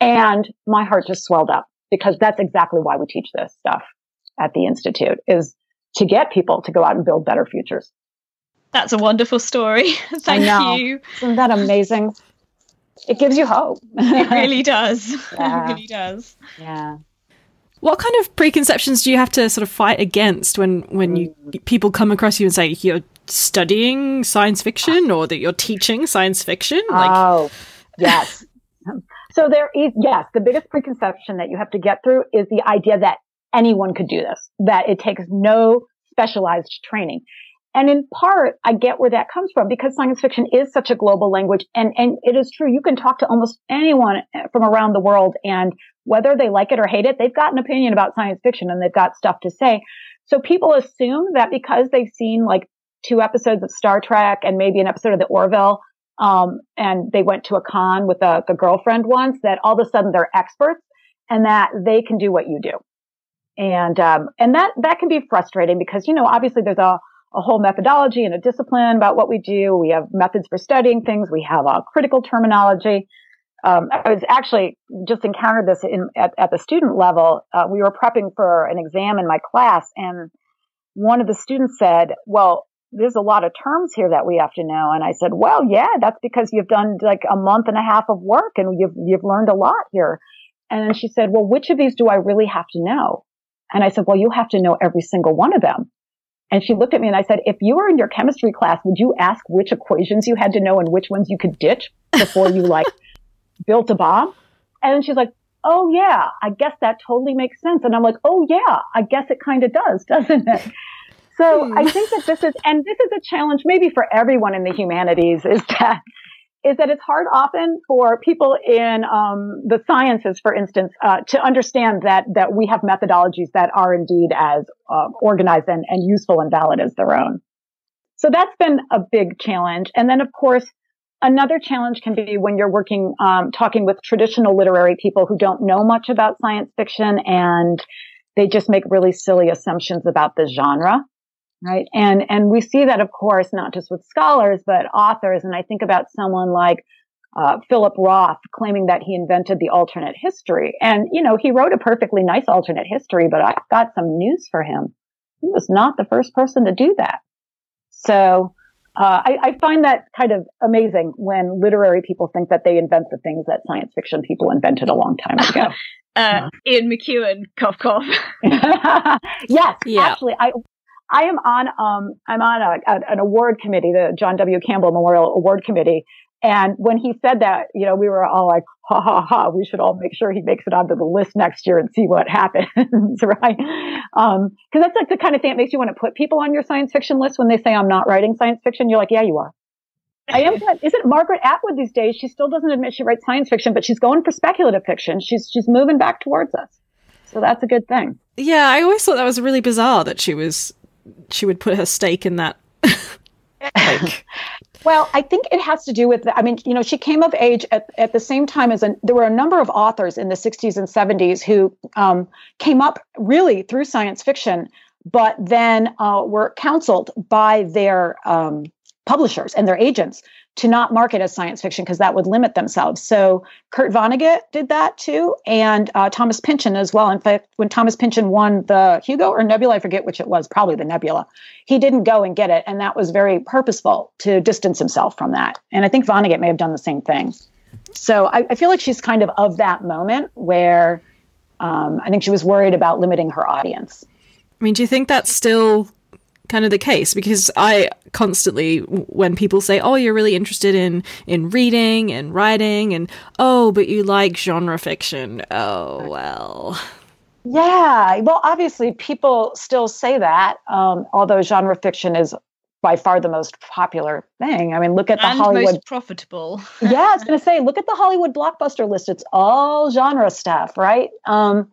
And my heart just swelled up because that's exactly why we teach this stuff at the Institute is to get people to go out and build better futures. That's a wonderful story. (laughs) Thank you. Isn't that amazing? It gives you hope. it really (laughs) does. (laughs) Yeah. It really does. Yeah. What kind of preconceptions do you have to sort of fight against when when you mm. people come across you and say you're studying science fiction or that you're teaching science fiction? Like, oh, yes. (laughs) so there is yes, the biggest preconception that you have to get through is the idea that anyone could do this, that it takes no specialized training. And in part, I get where that comes from because science fiction is such a global language. And, and it is true. You can talk to almost anyone from around the world and whether they like it or hate it, they've got an opinion about science fiction and they've got stuff to say. So people assume that because they've seen like two episodes of Star Trek and maybe an episode of the Orville, um, and they went to a con with a, a girlfriend once, that all of a sudden they're experts and that they can do what you do. And, um, and that, that can be frustrating because, you know, obviously there's a, a whole methodology and a discipline about what we do. We have methods for studying things. We have a critical terminology. Um, I was actually just encountered this in, at, at the student level. Uh, we were prepping for an exam in my class, and one of the students said, "Well, there's a lot of terms here that we have to know." And I said, "Well, yeah, that's because you've done like a month and a half of work, and you've you've learned a lot here." And she said, "Well, which of these do I really have to know?" And I said, "Well, you have to know every single one of them." And she looked at me and I said, if you were in your chemistry class, would you ask which equations you had to know and which ones you could ditch before you like (laughs) built a bomb? And she's like, oh yeah, I guess that totally makes sense. And I'm like, oh yeah, I guess it kind of does, (laughs) doesn't it? So hmm. I think that this is, and this is a challenge maybe for everyone in the humanities is that is that it's hard often for people in um, the sciences, for instance, uh, to understand that that we have methodologies that are indeed as uh, organized and, and useful and valid as their own. So that's been a big challenge. And then, of course, another challenge can be when you're working, um, talking with traditional literary people who don't know much about science fiction and they just make really silly assumptions about the genre right? And and we see that, of course, not just with scholars but authors. And I think about someone like uh, Philip Roth claiming that he invented the alternate history, and you know he wrote a perfectly nice alternate history. But I've got some news for him: he was not the first person to do that. So. Uh, I, I, find that kind of amazing when literary people think that they invent the things that science fiction people invented a long time ago. (laughs) uh, Ian McEwan, cough cough. (laughs) yes, yeah. actually, I I am on um I'm on a, a, an award committee, the John W. Campbell Memorial Award Committee. And when he said that, you know, we were all like, ha ha ha, we should all make sure he makes it onto the list next year and see what (laughs) happens, right? Um, cause that's like the kind of thing that makes you want to put people on your science fiction list when they say I'm not writing science fiction. You're like, yeah, you are. I am. (laughs) Isn't Margaret Atwood these days? She still doesn't admit she writes science fiction, but she's going for speculative fiction. She's she's moving back towards us, so that's a good thing. Yeah, I always thought that was really bizarre that she was she would put her stake in that. like. (laughs) well, I think it has to do with. I mean, you know, she came of age at, at the same time as a, there were a number of authors in the 60s and 70s who um, came up really through science fiction, but then uh, were counseled by their um, publishers and their agents to not market as science fiction because that would limit themselves. So Kurt Vonnegut did that too, and uh, Thomas Pynchon as well. In fact, when Thomas Pynchon won the Hugo or Nebula, I forget which it was, probably the Nebula, he didn't go and get it, and that was very purposeful to distance himself from that. And I think Vonnegut may have done the same thing. So I, I feel like she's kind of of that moment where um, I think she was worried about limiting her audience. I mean, do you think that's still kind of the case because I constantly when people say oh you're really interested in in reading and writing and oh but you like genre fiction oh well yeah well obviously people still say that um, although genre fiction is by far the most popular thing. I mean, look at the and Hollywood most profitable. (laughs) yeah, I was going to say, look at the Hollywood blockbuster list. It's all genre stuff, right? Um,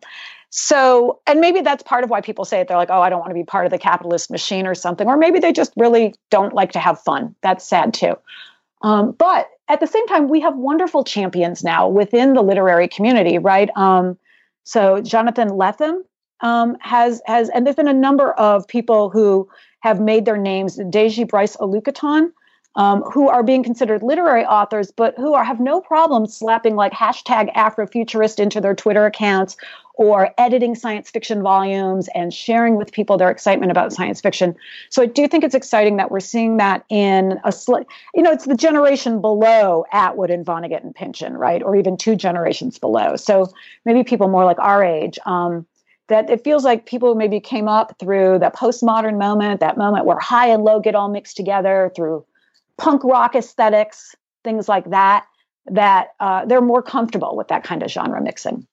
so, and maybe that's part of why people say it. They're like, oh, I don't want to be part of the capitalist machine or something. Or maybe they just really don't like to have fun. That's sad too. Um, but at the same time, we have wonderful champions now within the literary community, right? Um, so Jonathan Lethem um, has has, and there's been a number of people who have made their names. Deji Bryce Olukotun, um, who are being considered literary authors, but who are have no problem slapping like hashtag Afrofuturist into their Twitter accounts or editing science fiction volumes and sharing with people their excitement about science fiction. So I do think it's exciting that we're seeing that in a sl- you know, it's the generation below Atwood and Vonnegut and Pynchon, right? Or even two generations below. So maybe people more like our age. Um, that it feels like people maybe came up through the postmodern moment, that moment where high and low get all mixed together through punk rock aesthetics, things like that, that uh, they're more comfortable with that kind of genre mixing.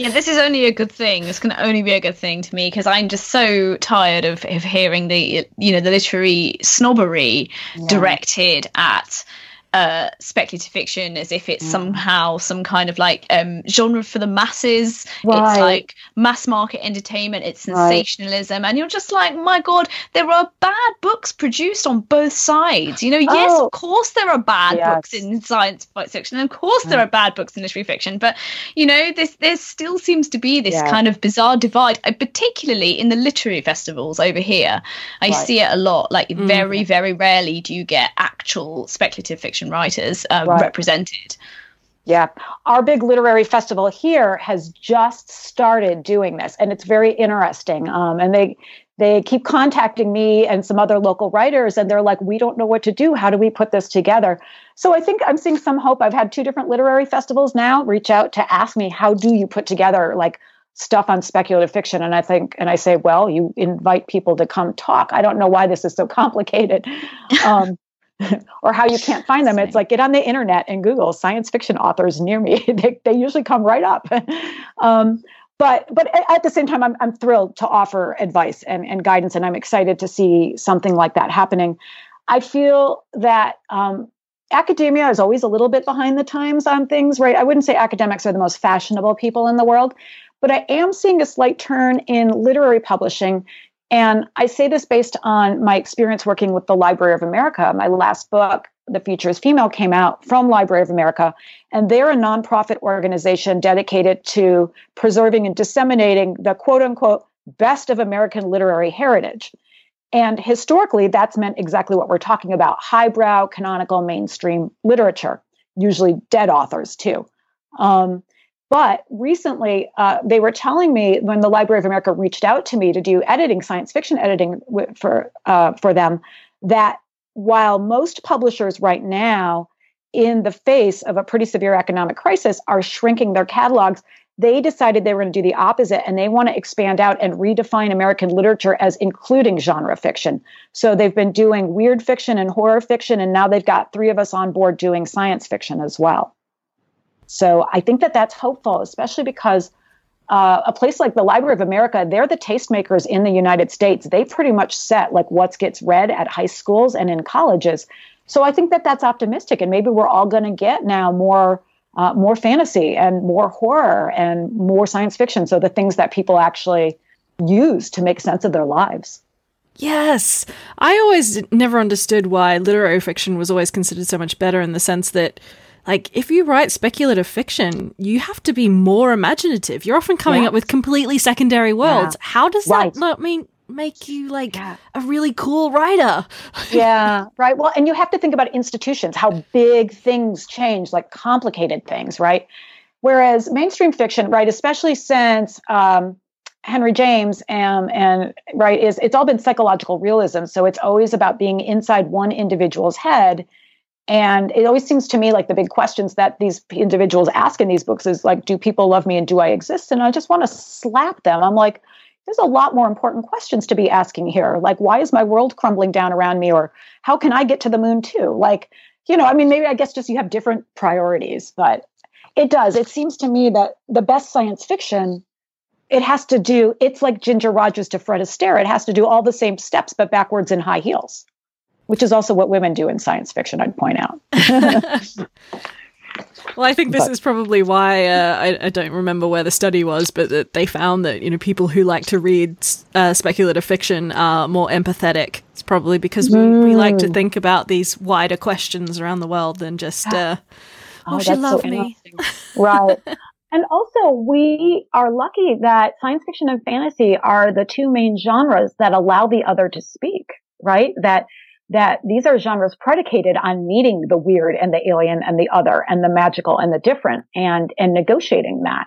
Yeah, this is only a good thing. This can only be a good thing to me because I'm just so tired of, of hearing the you know the literary snobbery yeah. directed at uh, speculative fiction as if it's mm. somehow some kind of like um, genre for the masses. Right. It's like mass market entertainment. It's sensationalism, right. and you're just like, my god, there are bad books produced on both sides. You know, oh. yes, of course there are bad yes. books in science fiction, and of course mm. there are bad books in literary fiction. But you know, this there still seems to be this yeah. kind of bizarre divide, uh, particularly in the literary festivals over here. I right. see it a lot. Like mm. very, very rarely do you get actual speculative fiction fiction writers uh, right. represented. Yeah. Our big literary festival here has just started doing this, and it's very interesting. Um, and they they keep contacting me and some other local writers, and they're like, "We don't know what to do. How do we put this together?" So I think I'm seeing some hope. I've had two different literary festivals now reach out to ask me, "How do you put together like?" stuff on speculative fiction and i think and i say well you invite people to come talk i don't know why this is so complicated (laughs) um, (laughs) or how you can't find them. It's like get on the internet and Google science fiction authors near me. (laughs) they, they usually come right up. (laughs) um, but but at the same time, I'm, I'm thrilled to offer advice and, and guidance, and I'm excited to see something like that happening. I feel that um, academia is always a little bit behind the times on things, right? I wouldn't say academics are the most fashionable people in the world, but I am seeing a slight turn in literary publishing and I say this based on my experience working with the Library of America. My last book, The Future is Female, came out from Library of America. And they're a nonprofit organization dedicated to preserving and disseminating the quote unquote best of American literary heritage. And historically, that's meant exactly what we're talking about highbrow, canonical, mainstream literature, usually dead authors, too. Um, but recently, uh, they were telling me when the Library of America reached out to me to do editing, science fiction editing for uh, for them, that while most publishers right now, in the face of a pretty severe economic crisis, are shrinking their catalogs, they decided they were going to do the opposite and they want to expand out and redefine American literature as including genre fiction. So they've been doing weird fiction and horror fiction, and now they've got three of us on board doing science fiction as well. So I think that that's hopeful, especially because uh, a place like the Library of America, they're the tastemakers in the United States. They pretty much set like what gets read at high schools and in colleges. So I think that that's optimistic, and maybe we're all going to get now more uh, more fantasy and more horror and more science fiction. So the things that people actually use to make sense of their lives. Yes. I always never understood why literary fiction was always considered so much better in the sense that like if you write speculative fiction, you have to be more imaginative. You're often coming up with completely secondary worlds. Yeah. How does right. that not mean make you like yeah. a really cool writer? (laughs) yeah, right. Well, and you have to think about institutions, how big things change, like complicated things, right? Whereas mainstream fiction, right, especially since um, Henry James um, and right is it's all been psychological realism, so it's always about being inside one individual's head and it always seems to me like the big questions that these individuals ask in these books is like, do people love me and do I exist? And I just want to slap them. I'm like, there's a lot more important questions to be asking here. Like, why is my world crumbling down around me? Or how can I get to the moon too? Like, you know, I mean, maybe I guess just you have different priorities, but it does. It seems to me that the best science fiction it has to do, it's like Ginger Rogers to Fred Astaire. It has to do all the same steps, but backwards in high heels, which is also what women do in science fiction, I'd point out. (laughs) Well, I think this but, is probably why uh, I, I, don't remember where the study was, but that they found that you know people who like to read uh, speculative fiction are more empathetic. It's probably because we, mm. we like to mm. think about these wider questions around the world than just uh, oh, oh she loved so me, (laughs) right? And also, we are lucky that science fiction and fantasy are the two main genres that allow the other to speak, right? That that these are genres predicated on meeting the weird and the alien and the other and the magical and the different and, and negotiating that.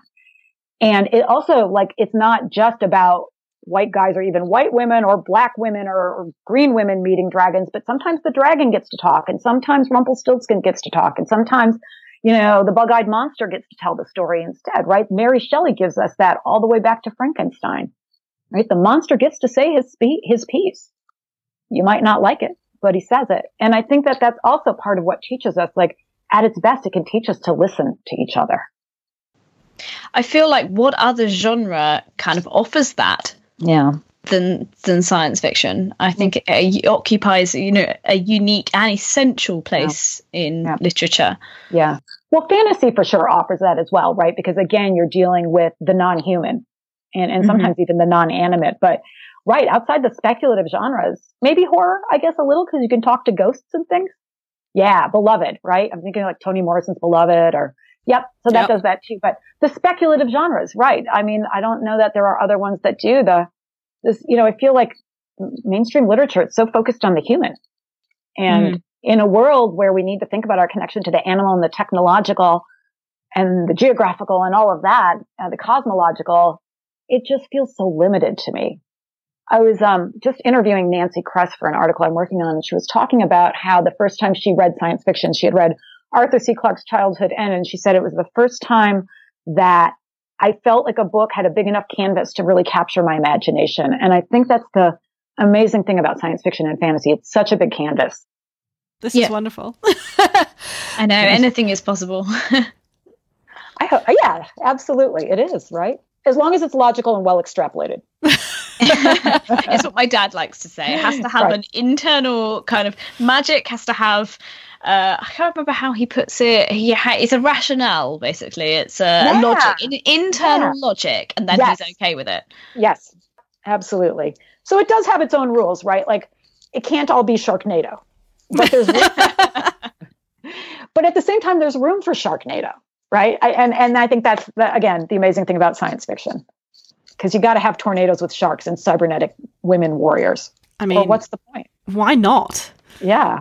And it also, like, it's not just about white guys or even white women or black women or, or, green women meeting dragons, but sometimes the dragon gets to talk and sometimes Rumpelstiltskin gets to talk and sometimes, you know, the bug-eyed monster gets to tell the story instead, right? Mary Shelley gives us that all the way back to Frankenstein, right? The monster gets to say his, spe- his piece. You might not like it, but he says it. And I think that that's also part of what teaches us, like at its best, it can teach us to listen to each other. I feel like what other genre kind of offers that? Yeah. Than than science fiction. I think it, it occupies you know a unique and essential place yeah. in yeah. literature. Yeah. Well, fantasy for sure offers that as well, right? Because again, you're dealing with the non-human and, and mm-hmm. sometimes mm-hmm. even the non-animate. But right outside the speculative genres. Maybe horror, I guess a little because you can talk to ghosts and things. Yeah, Beloved, right? I'm thinking like Toni Morrison's Beloved or Yep. So that yep. does that too. But the speculative genres, right? I mean, I don't know that there are other ones that do the, this, you know, I feel like mainstream literature, it's so focused on the human. And mm. in a world where we need to think about our connection to the animal and the technological and the geographical and all of that, uh, the cosmological, it just feels so limited to me. I was um, just interviewing Nancy Kress for an article I'm working on, and she was talking about how the first time she read science fiction, she had read Arthur C. Clarke's Childhood End, and she said it was the first time that I felt like a book had a big enough canvas to really capture my imagination. And I think that's the amazing thing about science fiction and fantasy. It's such a big canvas. This yeah. is wonderful. (laughs) I know anything is possible. (laughs) I hope, yeah, absolutely. It is, right? As long as it's logical and well extrapolated. (laughs) it's what my dad likes to say. It has to have right. an internal kind of magic, has to have uh, I can't remember how he puts it. He ha- it's a rationale, basically. It's a yeah. logic, an internal yeah. logic, and then yes. he's okay with it. Yes, absolutely. So it does have its own rules, right? Like it can't all be Sharknado, but there's, (laughs) but at the same time, there's room for Sharknado, right? I, and and I think that's the, again the amazing thing about science fiction because you got to have tornadoes with sharks and cybernetic women warriors. I mean, or what's the point? Why not? Yeah.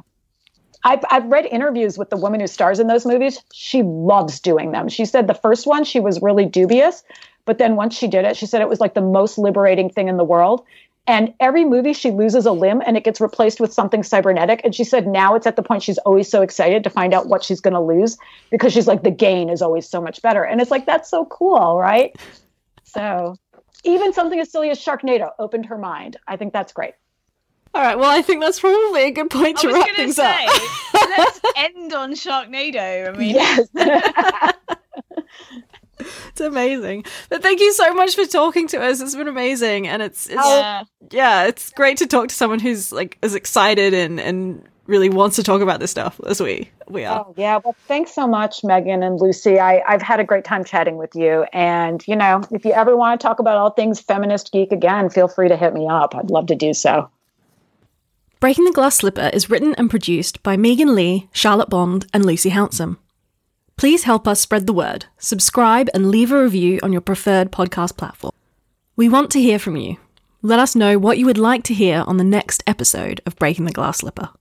I've, I've read interviews with the woman who stars in those movies. She loves doing them. She said the first one, she was really dubious. But then once she did it, she said it was like the most liberating thing in the world. And every movie, she loses a limb and it gets replaced with something cybernetic. And she said now it's at the point she's always so excited to find out what she's going to lose because she's like, the gain is always so much better. And it's like, that's so cool, right? So even something as silly as Sharknado opened her mind. I think that's great. All right. Well, I think that's probably a good point to wrap things say, up. (laughs) let's (laughs) end on Sharknado. I mean, yes. (laughs) it's amazing. But thank you so much for talking to us. It's been amazing, and it's, it's yeah. yeah, it's great to talk to someone who's like as excited and and really wants to talk about this stuff as we we are. Oh, yeah. Well, thanks so much, Megan and Lucy. I, I've had a great time chatting with you. And, you know, if you ever want to talk about all things feminist geek again, feel free to hit me up. I'd love to do so. Breaking the Glass Slipper is written and produced by Megan Leigh, Charlotte Bond, and Lucy Hounsom. Please help us spread the word. Subscribe and leave a review on your preferred podcast platform. We want to hear from you. Let us know what you would like to hear on the next episode of Breaking the Glass Slipper.